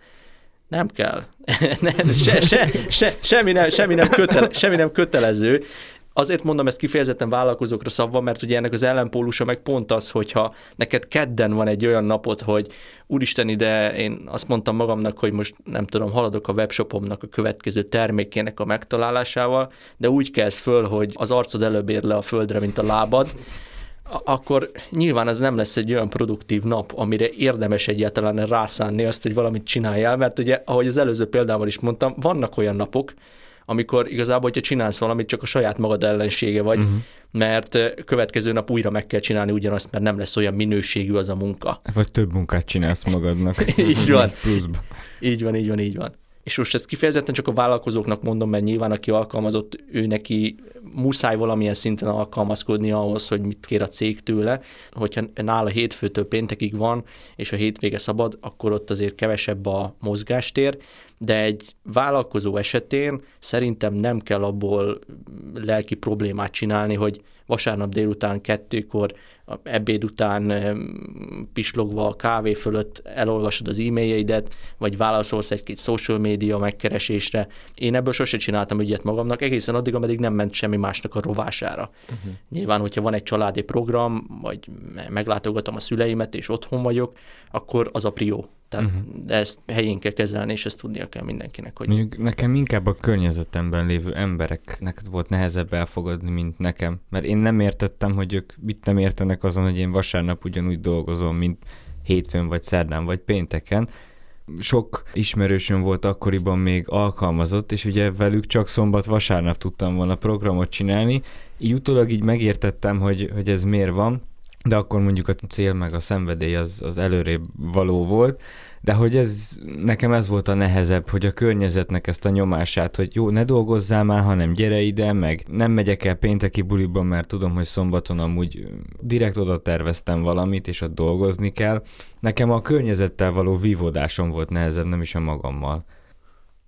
Nem kell. nem, se, se, se, semmi, nem, semmi, nem kötele, semmi nem kötelező. Azért mondom ezt kifejezetten vállalkozókra szabva, mert ugye ennek az ellenpólusa meg pont az, hogyha neked kedden van egy olyan napot, hogy úristen ide, én azt mondtam magamnak, hogy most nem tudom, haladok a webshopomnak a következő termékének a megtalálásával, de úgy kezd föl, hogy az arcod előbb ér le a földre, mint a lábad, akkor nyilván ez nem lesz egy olyan produktív nap, amire érdemes egyáltalán rászánni azt, hogy valamit csináljál, mert ugye, ahogy az előző példában is mondtam, vannak olyan napok, amikor igazából, hogyha csinálsz valamit, csak a saját magad ellensége vagy, uh-huh. mert következő nap újra meg kell csinálni ugyanazt, mert nem lesz olyan minőségű az a munka. Vagy több munkát csinálsz magadnak. így van. Így van, így van, így van. És most ezt kifejezetten csak a vállalkozóknak mondom, mert nyilván aki alkalmazott, ő neki muszáj valamilyen szinten alkalmazkodni ahhoz, hogy mit kér a cég tőle. Hogyha nála hétfőtől péntekig van, és a hétvége szabad, akkor ott azért kevesebb a mozgástér, de egy vállalkozó esetén szerintem nem kell abból lelki problémát csinálni, hogy vasárnap délután kettőkor, ebéd után pislogva a kávé fölött elolvasod az e-mailjeidet, vagy válaszolsz egy-két social média megkeresésre. Én ebből sose csináltam ügyet magamnak, egészen addig, ameddig nem ment semmi másnak a rovására. Uh-huh. Nyilván, hogyha van egy családi program, vagy meglátogatom a szüleimet, és otthon vagyok, akkor az a prió. Tehát uh-huh. de ezt helyén kell kezelni, és ezt tudnia kell mindenkinek. Hogy... Mondjuk nekem inkább a környezetemben lévő embereknek volt nehezebb elfogadni, mint nekem. Mert én nem értettem, hogy ők mit nem értenek azon, hogy én vasárnap ugyanúgy dolgozom, mint hétfőn, vagy szerdán, vagy pénteken. Sok ismerősöm volt akkoriban még alkalmazott, és ugye velük csak szombat-vasárnap tudtam volna programot csinálni. Így utólag így megértettem, hogy, hogy ez miért van, de akkor mondjuk a cél meg a szenvedély az, az előrébb való volt, de hogy ez, nekem ez volt a nehezebb, hogy a környezetnek ezt a nyomását, hogy jó, ne dolgozzál már, hanem gyere ide, meg nem megyek el pénteki buliban, mert tudom, hogy szombaton amúgy direkt oda terveztem valamit, és ott dolgozni kell. Nekem a környezettel való vívódásom volt nehezebb, nem is a magammal.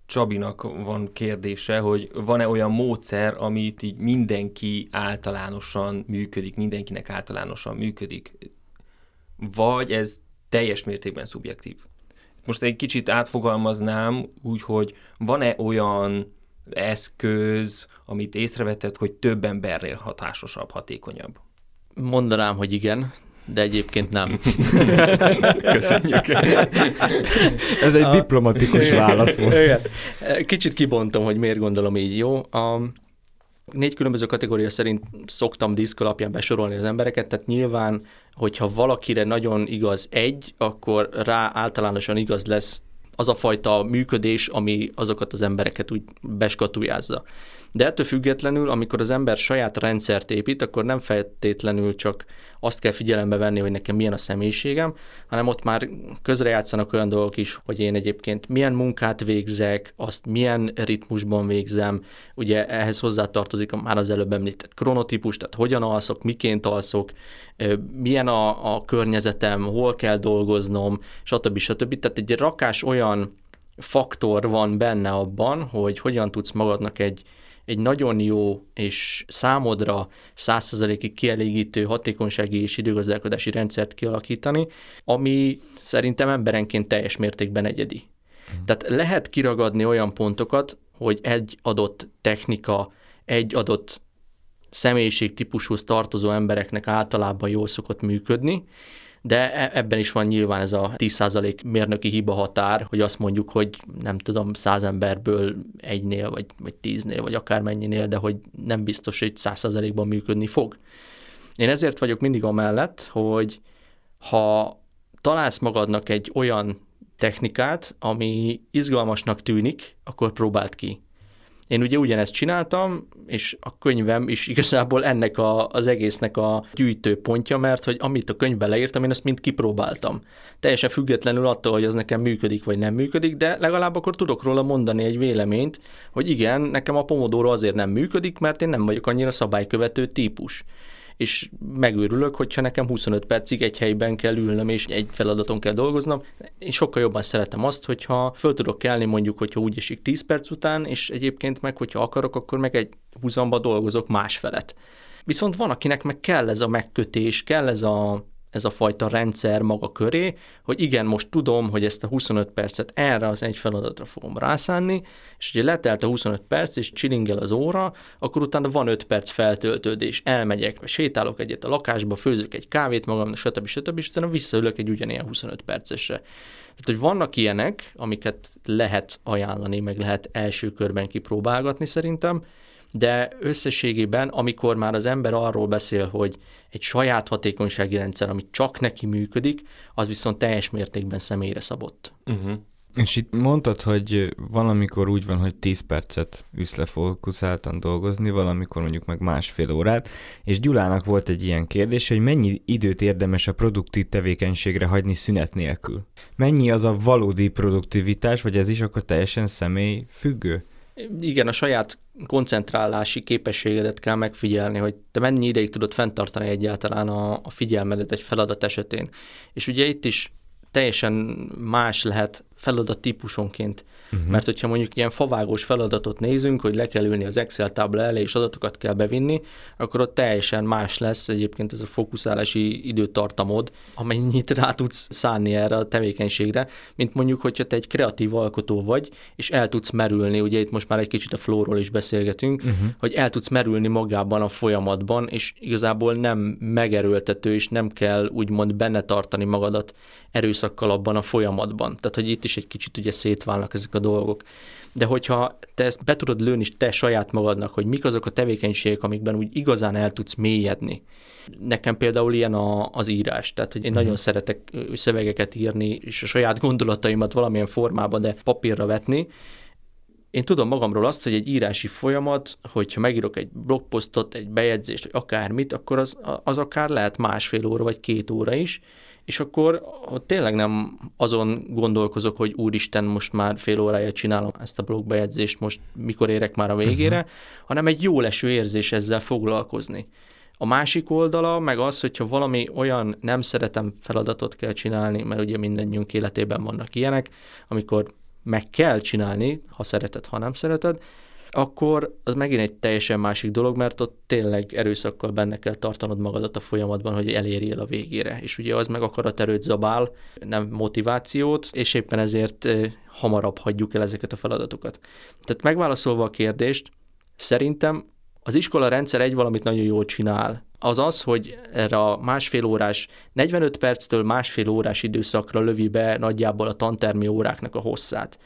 Csabinak van kérdése, hogy van-e olyan módszer, amit így mindenki általánosan működik, mindenkinek általánosan működik, vagy ez teljes mértékben szubjektív. Most egy kicsit átfogalmaznám úgy, hogy van-e olyan eszköz, amit észrevetett, hogy több emberrel hatásosabb, hatékonyabb? Mondanám, hogy igen, de egyébként nem. Köszönjük. Ez egy a... diplomatikus válasz volt. Kicsit kibontom, hogy miért gondolom így, jó? A négy különböző kategória szerint szoktam diszk alapján besorolni az embereket, tehát nyilván, hogyha valakire nagyon igaz egy, akkor rá általánosan igaz lesz az a fajta működés, ami azokat az embereket úgy beskatujázza. De ettől függetlenül, amikor az ember saját rendszert épít, akkor nem feltétlenül csak azt kell figyelembe venni, hogy nekem milyen a személyiségem, hanem ott már közrejátszanak olyan dolgok is, hogy én egyébként milyen munkát végzek, azt milyen ritmusban végzem, ugye ehhez hozzátartozik a már az előbb említett kronotípus, tehát hogyan alszok, miként alszok, milyen a, a környezetem, hol kell dolgoznom, stb. stb. Tehát egy rakás olyan faktor van benne abban, hogy hogyan tudsz magadnak egy, egy nagyon jó és számodra százszerzalékig kielégítő hatékonysági és időgazdálkodási rendszert kialakítani, ami szerintem emberenként teljes mértékben egyedi. Mm. Tehát lehet kiragadni olyan pontokat, hogy egy adott technika, egy adott személyiség típushoz tartozó embereknek általában jól szokott működni, de e- ebben is van nyilván ez a 10% mérnöki hiba határ, hogy azt mondjuk, hogy nem tudom, 100 emberből egynél, vagy, vagy tíznél, vagy akármennyinél, de hogy nem biztos, hogy 100%-ban működni fog. Én ezért vagyok mindig amellett, hogy ha találsz magadnak egy olyan technikát, ami izgalmasnak tűnik, akkor próbáld ki. Én ugye ugyanezt csináltam, és a könyvem is igazából ennek a, az egésznek a gyűjtőpontja, mert hogy amit a könyvben leírtam, én azt mind kipróbáltam. Teljesen függetlenül attól, hogy az nekem működik vagy nem működik, de legalább akkor tudok róla mondani egy véleményt, hogy igen, nekem a Pomodoro azért nem működik, mert én nem vagyok annyira szabálykövető típus és megőrülök, hogyha nekem 25 percig egy helyben kell ülnöm, és egy feladaton kell dolgoznom. Én sokkal jobban szeretem azt, hogyha föl tudok kelni mondjuk, hogyha úgy esik 10 perc után, és egyébként meg, hogyha akarok, akkor meg egy húzamba dolgozok másfelet. Viszont van, akinek meg kell ez a megkötés, kell ez a ez a fajta rendszer maga köré, hogy igen, most tudom, hogy ezt a 25 percet erre az egy feladatra fogom rászánni, és ugye letelt a 25 perc, és csilingel az óra, akkor utána van 5 perc feltöltődés, elmegyek, sétálok egyet a lakásba, főzök egy kávét magam, stb. stb. és utána visszaülök egy ugyanilyen 25 percesre. Tehát, hogy vannak ilyenek, amiket lehet ajánlani, meg lehet első körben kipróbálgatni szerintem, de összességében, amikor már az ember arról beszél, hogy egy saját hatékonysági rendszer, ami csak neki működik, az viszont teljes mértékben személyre szabott. Uh-huh. És itt mondtad, hogy valamikor úgy van, hogy 10 percet ülsz le fókuszáltan dolgozni, valamikor mondjuk meg másfél órát, és Gyulának volt egy ilyen kérdés, hogy mennyi időt érdemes a produktív tevékenységre hagyni szünet nélkül? Mennyi az a valódi produktivitás, vagy ez is akkor teljesen személy függő? Igen, a saját koncentrálási képességedet kell megfigyelni, hogy te mennyi ideig tudod fenntartani egyáltalán a, a figyelmedet egy feladat esetén. És ugye itt is teljesen más lehet feladat típusonként. Uh-huh. Mert hogyha mondjuk ilyen favágós feladatot nézünk, hogy le kell ülni az Excel tábla elé, és adatokat kell bevinni, akkor ott teljesen más lesz egyébként ez a fókuszálási időtartamod, amennyit rá tudsz szánni erre a tevékenységre, mint mondjuk, hogyha te egy kreatív alkotó vagy, és el tudsz merülni, ugye itt most már egy kicsit a flóról is beszélgetünk, uh-huh. hogy el tudsz merülni magában a folyamatban, és igazából nem megerőltető, és nem kell úgymond benne tartani magadat erőszakkal abban a folyamatban. Tehát, hogy itt is egy kicsit ugye szétválnak ezek a dolgok. De hogyha te ezt be tudod lőni te saját magadnak, hogy mik azok a tevékenységek, amikben úgy igazán el tudsz mélyedni. Nekem például ilyen a, az írás, tehát hogy én uh-huh. nagyon szeretek szövegeket írni, és a saját gondolataimat valamilyen formában, de papírra vetni, én tudom magamról azt, hogy egy írási folyamat, hogyha megírok egy blogposztot, egy bejegyzést, vagy akármit, akkor az, az akár lehet másfél óra vagy két óra is, és akkor ott tényleg nem azon gondolkozok, hogy úristen, most már fél órája csinálom ezt a blogbejegyzést, most mikor érek már a végére, uh-huh. hanem egy jó leső érzés ezzel foglalkozni. A másik oldala meg az, hogyha valami olyan nem szeretem feladatot kell csinálni, mert ugye mindannyiunk életében vannak ilyenek, amikor meg kell csinálni, ha szereted, ha nem szereted, akkor az megint egy teljesen másik dolog, mert ott tényleg erőszakkal benne kell tartanod magadat a folyamatban, hogy elérjél a végére. És ugye az meg akaraterőt zabál, nem motivációt, és éppen ezért hamarabb hagyjuk el ezeket a feladatokat. Tehát megválaszolva a kérdést, szerintem az iskola rendszer egy valamit nagyon jól csinál, az az, hogy erre a másfél órás, 45 perctől másfél órás időszakra lövi be nagyjából a tantermi óráknak a hosszát.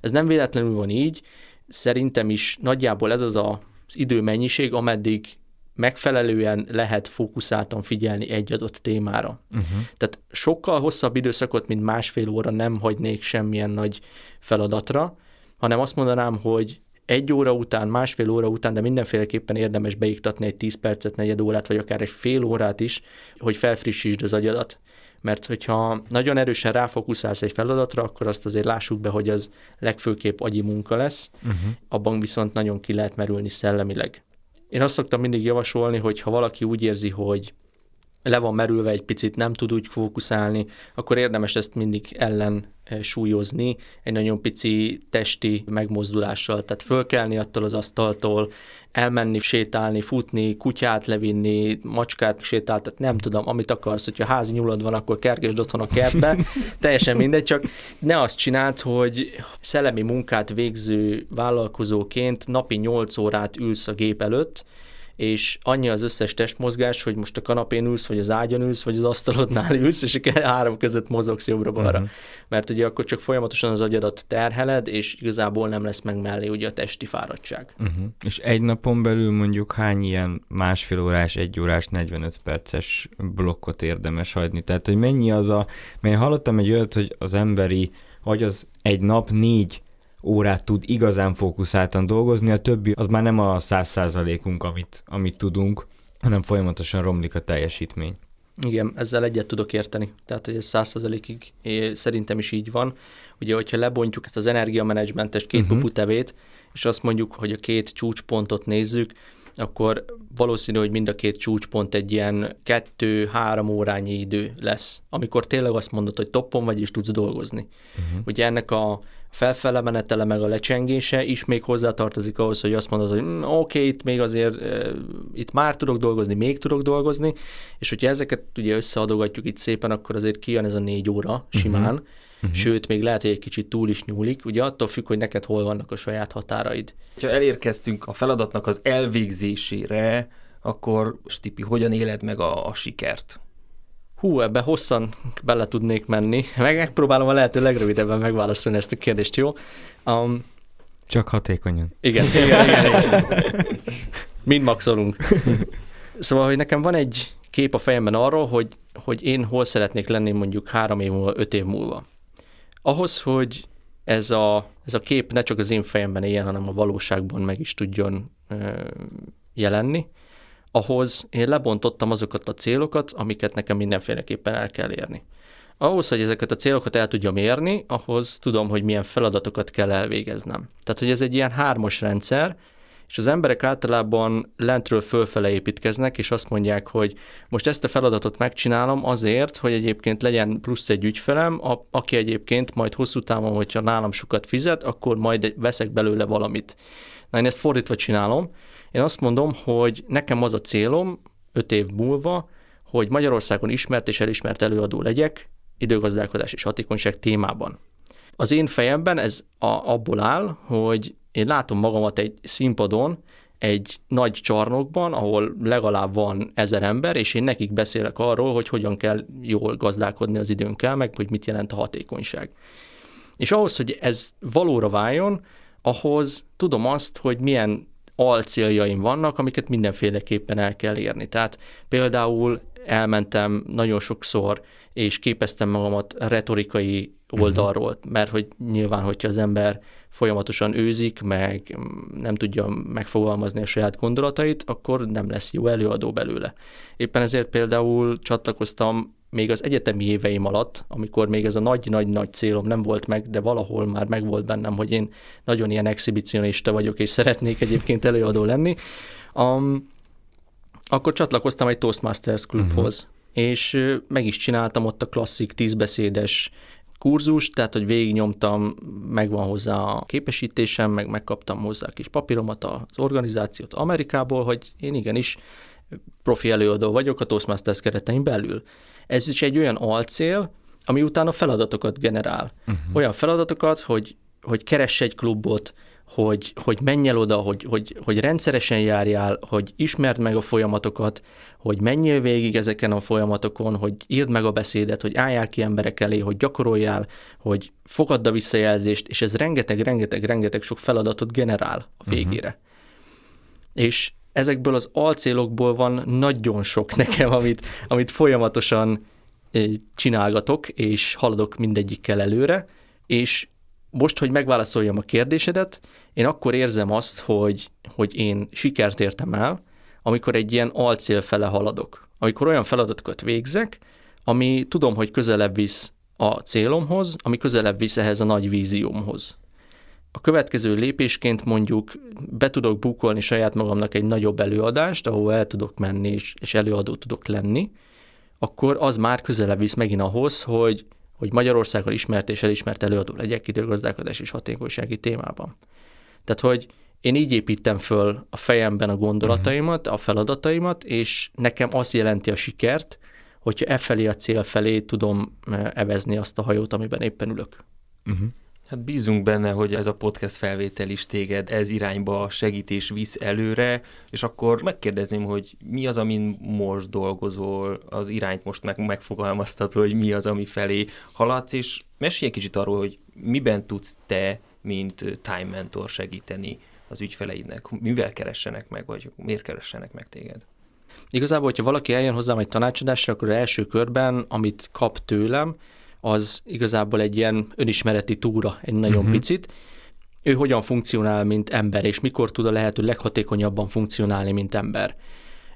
Ez nem véletlenül van így, szerintem is nagyjából ez az a, az időmennyiség, ameddig megfelelően lehet fókuszáltan figyelni egy adott témára. Uh-huh. Tehát sokkal hosszabb időszakot, mint másfél óra nem hagynék semmilyen nagy feladatra, hanem azt mondanám, hogy egy óra után, másfél óra után, de mindenféleképpen érdemes beiktatni egy 10 percet, negyed órát, vagy akár egy fél órát is, hogy felfrissítsd az agyadat mert hogyha nagyon erősen ráfokuszálsz egy feladatra, akkor azt azért lássuk be, hogy az legfőképp agyi munka lesz, uh-huh. abban viszont nagyon ki lehet merülni szellemileg. Én azt szoktam mindig javasolni, hogy ha valaki úgy érzi, hogy le van merülve egy picit, nem tud úgy fókuszálni, akkor érdemes ezt mindig ellen eh, súlyozni egy nagyon pici testi megmozdulással. Tehát fölkelni attól az asztaltól, elmenni, sétálni, futni, kutyát levinni, macskát sétáltatni, nem tudom, amit akarsz, hogyha házi nyulad van, akkor kergesd otthon a kertbe, teljesen mindegy, csak ne azt csináld, hogy szellemi munkát végző vállalkozóként napi 8 órát ülsz a gép előtt, és annyi az összes testmozgás, hogy most a kanapén ülsz, vagy az ágyon ülsz, vagy az asztalodnál ülsz, és három között mozogsz jobbra-balra. Uh-huh. Mert ugye akkor csak folyamatosan az agyadat terheled, és igazából nem lesz meg mellé ugye a testi fáradtság. Uh-huh. És egy napon belül mondjuk hány ilyen másfél órás, egy órás, 45 perces blokkot érdemes hagyni? Tehát, hogy mennyi az a... Mert én hallottam egy olyat, hogy az emberi hogy az egy nap négy órát tud igazán fókuszáltan dolgozni, a többi az már nem a száz százalékunk, amit, amit tudunk, hanem folyamatosan romlik a teljesítmény. Igen, ezzel egyet tudok érteni. Tehát, hogy ez százszerzalékig szerintem is így van. Ugye, hogyha lebontjuk ezt az energiamenedzsmentes két uh-huh. tevét, és azt mondjuk, hogy a két csúcspontot nézzük, akkor valószínű, hogy mind a két csúcspont egy ilyen kettő-három órányi idő lesz, amikor tényleg azt mondod, hogy toppon vagy és tudsz dolgozni. Uh-huh. Ugye ennek a felfele menetele meg a lecsengése is még hozzátartozik ahhoz, hogy azt mondod, hogy mm, oké, okay, itt még azért, e, itt már tudok dolgozni, még tudok dolgozni, és hogyha ezeket ugye összeadogatjuk itt szépen, akkor azért kijön ez a négy óra simán, uh-huh uh-huh. sőt, még lehet, hogy egy kicsit túl is nyúlik, ugye attól függ, hogy neked hol vannak a saját határaid. Ha elérkeztünk a feladatnak az elvégzésére, akkor Stipi, hogyan éled meg a, a sikert? Hú, ebbe hosszan bele tudnék menni. Meg megpróbálom a lehető legrövidebben megválaszolni ezt a kérdést, jó? Um, Csak hatékonyan. Igen, igen, igen. igen. Mind maxolunk. Szóval, hogy nekem van egy kép a fejemben arról, hogy, hogy én hol szeretnék lenni mondjuk három év múlva, öt év múlva. Ahhoz, hogy ez a, ez a kép ne csak az én fejemben éljen, hanem a valóságban meg is tudjon ö, jelenni, ahhoz én lebontottam azokat a célokat, amiket nekem mindenféleképpen el kell érni. Ahhoz, hogy ezeket a célokat el tudjam érni, ahhoz tudom, hogy milyen feladatokat kell elvégeznem. Tehát, hogy ez egy ilyen hármas rendszer, és az emberek általában lentről fölfele építkeznek, és azt mondják, hogy most ezt a feladatot megcsinálom azért, hogy egyébként legyen plusz egy ügyfelem, a, aki egyébként majd hosszú távon, hogyha nálam sokat fizet, akkor majd veszek belőle valamit. Na én ezt fordítva csinálom. Én azt mondom, hogy nekem az a célom öt év múlva, hogy Magyarországon ismert és elismert előadó legyek időgazdálkodás és hatékonyság témában. Az én fejemben ez a, abból áll, hogy én látom magamat egy színpadon, egy nagy csarnokban, ahol legalább van ezer ember, és én nekik beszélek arról, hogy hogyan kell jól gazdálkodni az időnkkel, meg hogy mit jelent a hatékonyság. És ahhoz, hogy ez valóra váljon, ahhoz tudom azt, hogy milyen alcéljaim vannak, amiket mindenféleképpen el kell érni. Tehát például elmentem nagyon sokszor, és képeztem magamat retorikai oldalról, uh-huh. mert hogy nyilván, hogyha az ember folyamatosan őzik, meg nem tudja megfogalmazni a saját gondolatait, akkor nem lesz jó előadó belőle. Éppen ezért például csatlakoztam még az egyetemi éveim alatt, amikor még ez a nagy-nagy-nagy célom nem volt meg, de valahol már megvolt bennem, hogy én nagyon ilyen exhibicionista vagyok, és szeretnék egyébként előadó lenni, um, akkor csatlakoztam egy Toastmasters klubhoz, uh-huh. és meg is csináltam ott a klasszik tízbeszédes kurzus, tehát hogy végignyomtam, megvan hozzá a képesítésem, meg megkaptam hozzá a kis papíromat az organizációt Amerikából, hogy én igenis profi előadó vagyok a Toastmasters keretein belül. Ez is egy olyan alcél, ami utána feladatokat generál. Uh-huh. Olyan feladatokat, hogy, hogy keress egy klubot, hogy, hogy menj el oda, hogy, hogy, hogy rendszeresen járjál, hogy ismerd meg a folyamatokat, hogy menjél végig ezeken a folyamatokon, hogy írd meg a beszédet, hogy álljál ki emberek elé, hogy gyakoroljál, hogy fogadd a visszajelzést, és ez rengeteg, rengeteg, rengeteg sok feladatot generál a mhm. végére. Uh-huh. És ezekből az alcélokból van nagyon sok nekem, amit, amit folyamatosan eh, csinálgatok, és haladok mindegyikkel előre, és most, hogy megválaszoljam a kérdésedet, én akkor érzem azt, hogy, hogy én sikert értem el, amikor egy ilyen alcél fele haladok. Amikor olyan feladatokat végzek, ami tudom, hogy közelebb visz a célomhoz, ami közelebb visz ehhez a nagy víziómhoz. A következő lépésként mondjuk be tudok bukolni saját magamnak egy nagyobb előadást, ahol el tudok menni és, és előadó tudok lenni, akkor az már közelebb visz megint ahhoz, hogy hogy Magyarországon ismert és elismert előadó legyek időgazdálkodás és hatékonysági témában. Tehát, hogy én így építem föl a fejemben a gondolataimat, a feladataimat, és nekem az jelenti a sikert, hogyha e felé a cél felé tudom eh, evezni azt a hajót, amiben éppen ülök. Uh-huh. Hát bízunk benne, hogy ez a podcast felvétel is téged ez irányba segítés visz előre, és akkor megkérdezném, hogy mi az, amin most dolgozol, az irányt most meg megfogalmaztad, hogy mi az, ami felé haladsz, és mesélj egy kicsit arról, hogy miben tudsz te, mint time mentor segíteni az ügyfeleidnek, mivel keressenek meg, vagy miért keressenek meg téged? Igazából, hogyha valaki eljön hozzám egy tanácsadásra, akkor első körben, amit kap tőlem, az igazából egy ilyen önismereti túra, egy nagyon uh-huh. picit. Ő hogyan funkcionál, mint ember, és mikor tud a lehető leghatékonyabban funkcionálni, mint ember.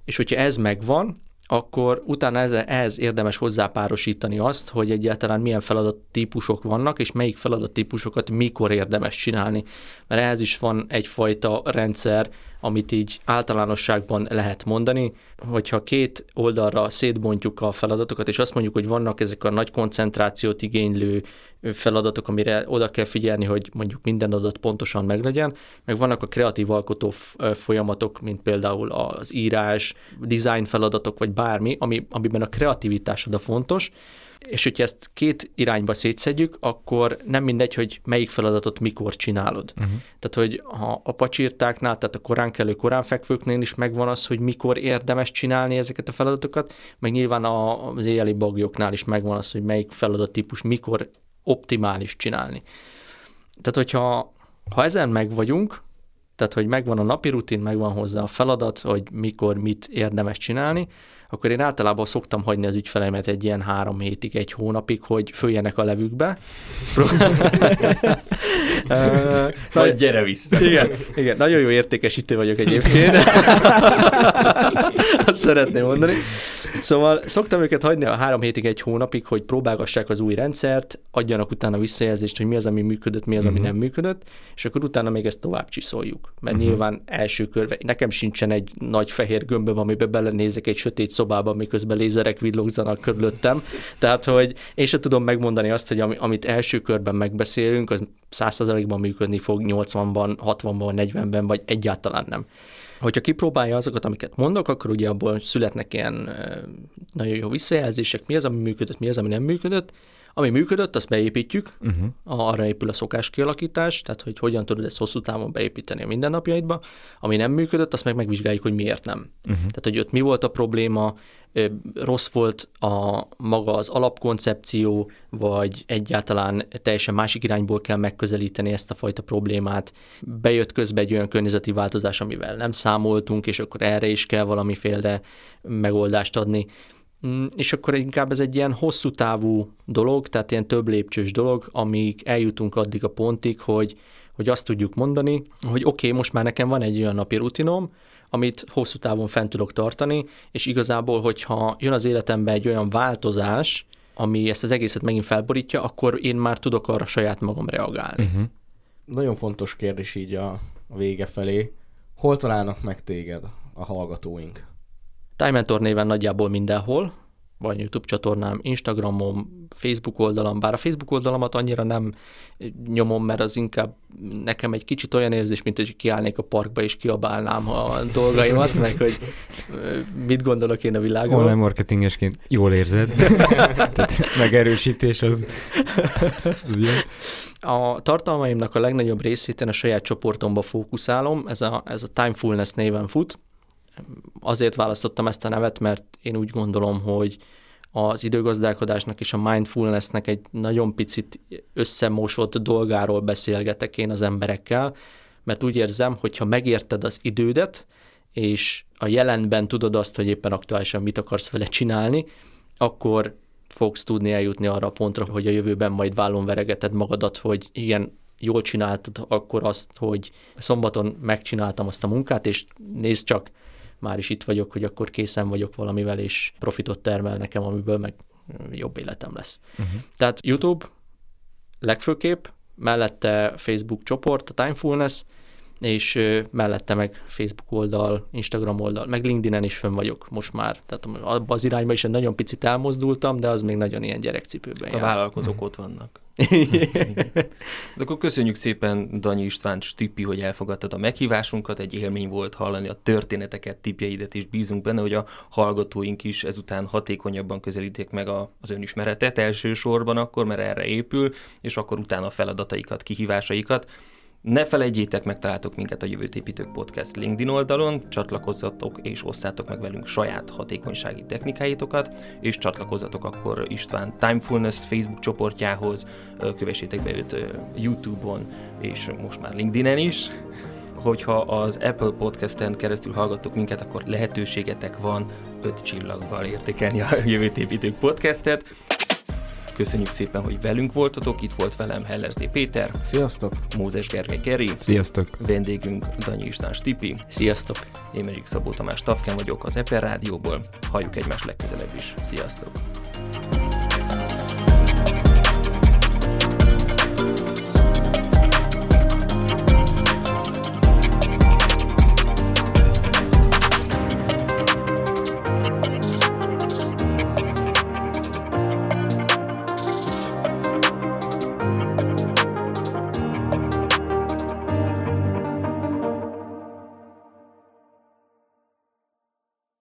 És hogyha ez megvan, akkor utána ehhez érdemes hozzápárosítani azt, hogy egyáltalán milyen feladattípusok vannak, és melyik feladattípusokat mikor érdemes csinálni. Mert ehhez is van egyfajta rendszer, amit így általánosságban lehet mondani, hogyha két oldalra szétbontjuk a feladatokat, és azt mondjuk, hogy vannak ezek a nagy koncentrációt igénylő feladatok, amire oda kell figyelni, hogy mondjuk minden adat pontosan meglegyen, meg vannak a kreatív alkotó folyamatok, mint például az írás, design feladatok, vagy bármi, ami, amiben a kreativitásod a fontos, és hogyha ezt két irányba szétszedjük, akkor nem mindegy, hogy melyik feladatot mikor csinálod. Uh-huh. Tehát, hogy ha a pacsirtáknál, tehát a korán kelő, korán fekvőknél is megvan az, hogy mikor érdemes csinálni ezeket a feladatokat, meg nyilván az éjjeli bagyoknál is megvan az, hogy melyik feladattípus mikor optimális csinálni. Tehát, hogyha ha ezen meg vagyunk, tehát, hogy megvan a napi rutin, megvan hozzá a feladat, hogy mikor mit érdemes csinálni, akkor én általában szoktam hagyni az ügyfeleimet egy ilyen három hétig, egy hónapig, hogy följenek a levükbe. Vagy gyere vissza. Igen, igen, nagyon jó értékesítő vagyok egyébként. Azt szeretném mondani. Szóval szoktam őket hagyni a három hétig, egy hónapig, hogy próbálgassák az új rendszert, adjanak utána visszajelzést, hogy mi az, ami működött, mi az, ami uh-huh. nem működött, és akkor utána még ezt tovább csiszoljuk. Mert uh-huh. nyilván első körbe, nekem sincsen egy nagy fehér gömböm, amiben belenézek egy sötét szobába, miközben lézerek villogzanak körülöttem. Tehát, hogy én sem tudom megmondani azt, hogy amit első körben megbeszélünk, az 100%-ban működni fog, 80-ban, 60-ban, 40-ben, vagy egyáltalán nem. Hogyha kipróbálja azokat, amiket mondok, akkor ugye abból születnek ilyen nagyon jó visszajelzések, mi az, ami működött, mi az, ami nem működött. Ami működött, azt beépítjük, uh-huh. arra épül a szokás kialakítás, tehát hogy hogyan tudod ezt hosszú távon beépíteni a mindennapjaidba. Ami nem működött, azt meg megvizsgáljuk, hogy miért nem. Uh-huh. Tehát, hogy ott mi volt a probléma, rossz volt a maga az alapkoncepció, vagy egyáltalán teljesen másik irányból kell megközelíteni ezt a fajta problémát. Bejött közbe egy olyan környezeti változás, amivel nem számoltunk, és akkor erre is kell valamiféle megoldást adni. Mm, és akkor inkább ez egy ilyen hosszú távú dolog, tehát ilyen több lépcsős dolog, amíg eljutunk addig a pontig, hogy, hogy azt tudjuk mondani, hogy oké, okay, most már nekem van egy olyan napi rutinom, amit hosszú távon fent tudok tartani, és igazából, hogyha jön az életembe egy olyan változás, ami ezt az egészet megint felborítja, akkor én már tudok arra saját magam reagálni. Uh-huh. Nagyon fontos kérdés így a, a vége felé. Hol találnak meg téged a hallgatóink? Time Mentor néven nagyjából mindenhol, van YouTube csatornám, Instagramom, Facebook oldalam, bár a Facebook oldalamat annyira nem nyomom, mert az inkább nekem egy kicsit olyan érzés, mint hogy kiállnék a parkba és kiabálnám a dolgaimat, meg hogy mit gondolok én a világról. Online marketingesként jól érzed. Tehát megerősítés az, az jó. A tartalmaimnak a legnagyobb részét én a saját csoportomba fókuszálom, ez a, ez a Timefulness néven fut, azért választottam ezt a nevet, mert én úgy gondolom, hogy az időgazdálkodásnak és a mindfulnessnek egy nagyon picit összemosott dolgáról beszélgetek én az emberekkel, mert úgy érzem, hogy ha megérted az idődet, és a jelenben tudod azt, hogy éppen aktuálisan mit akarsz vele csinálni, akkor fogsz tudni eljutni arra a pontra, hogy a jövőben majd vállon veregeted magadat, hogy igen, jól csináltad akkor azt, hogy szombaton megcsináltam azt a munkát, és nézd csak, már is itt vagyok, hogy akkor készen vagyok valamivel, és profitot termel nekem, amiből meg jobb életem lesz. Uh-huh. Tehát YouTube legfőképp, mellette Facebook csoport, a Timefulness, és mellette meg Facebook oldal, Instagram oldal, meg LinkedIn-en is fönn vagyok most már. Tehát abban az irányba is egy nagyon picit elmozdultam, de az még nagyon ilyen gyerekcipőben A vállalkozók ott vannak. De akkor köszönjük szépen Danyi István Stippi, hogy elfogadtad a meghívásunkat, egy élmény volt hallani a történeteket, tipjeidet, és bízunk benne, hogy a hallgatóink is ezután hatékonyabban közelíték meg a, az önismeretet elsősorban akkor, mert erre épül, és akkor utána a feladataikat, kihívásaikat. Ne felejtjétek, megtaláltok minket a Jövőt Építők Podcast LinkedIn oldalon, csatlakozzatok és osszátok meg velünk saját hatékonysági technikáitokat, és csatlakozzatok akkor István Timefulness Facebook csoportjához, kövessétek be őt YouTube-on, és most már LinkedIn-en is. Hogyha az Apple Podcast-en keresztül hallgattok minket, akkor lehetőségetek van 5 csillaggal értékelni a Jövőt Építők Podcastet Köszönjük szépen, hogy velünk voltatok, itt volt velem Hellerzé Péter, Sziasztok! Mózes Gergely Geri, Sziasztok! vendégünk Danyi István Stipi, Sziasztok! én pedig Szabó Tamás Tafken vagyok az Eper Rádióból, halljuk egymást legközelebb is. Sziasztok!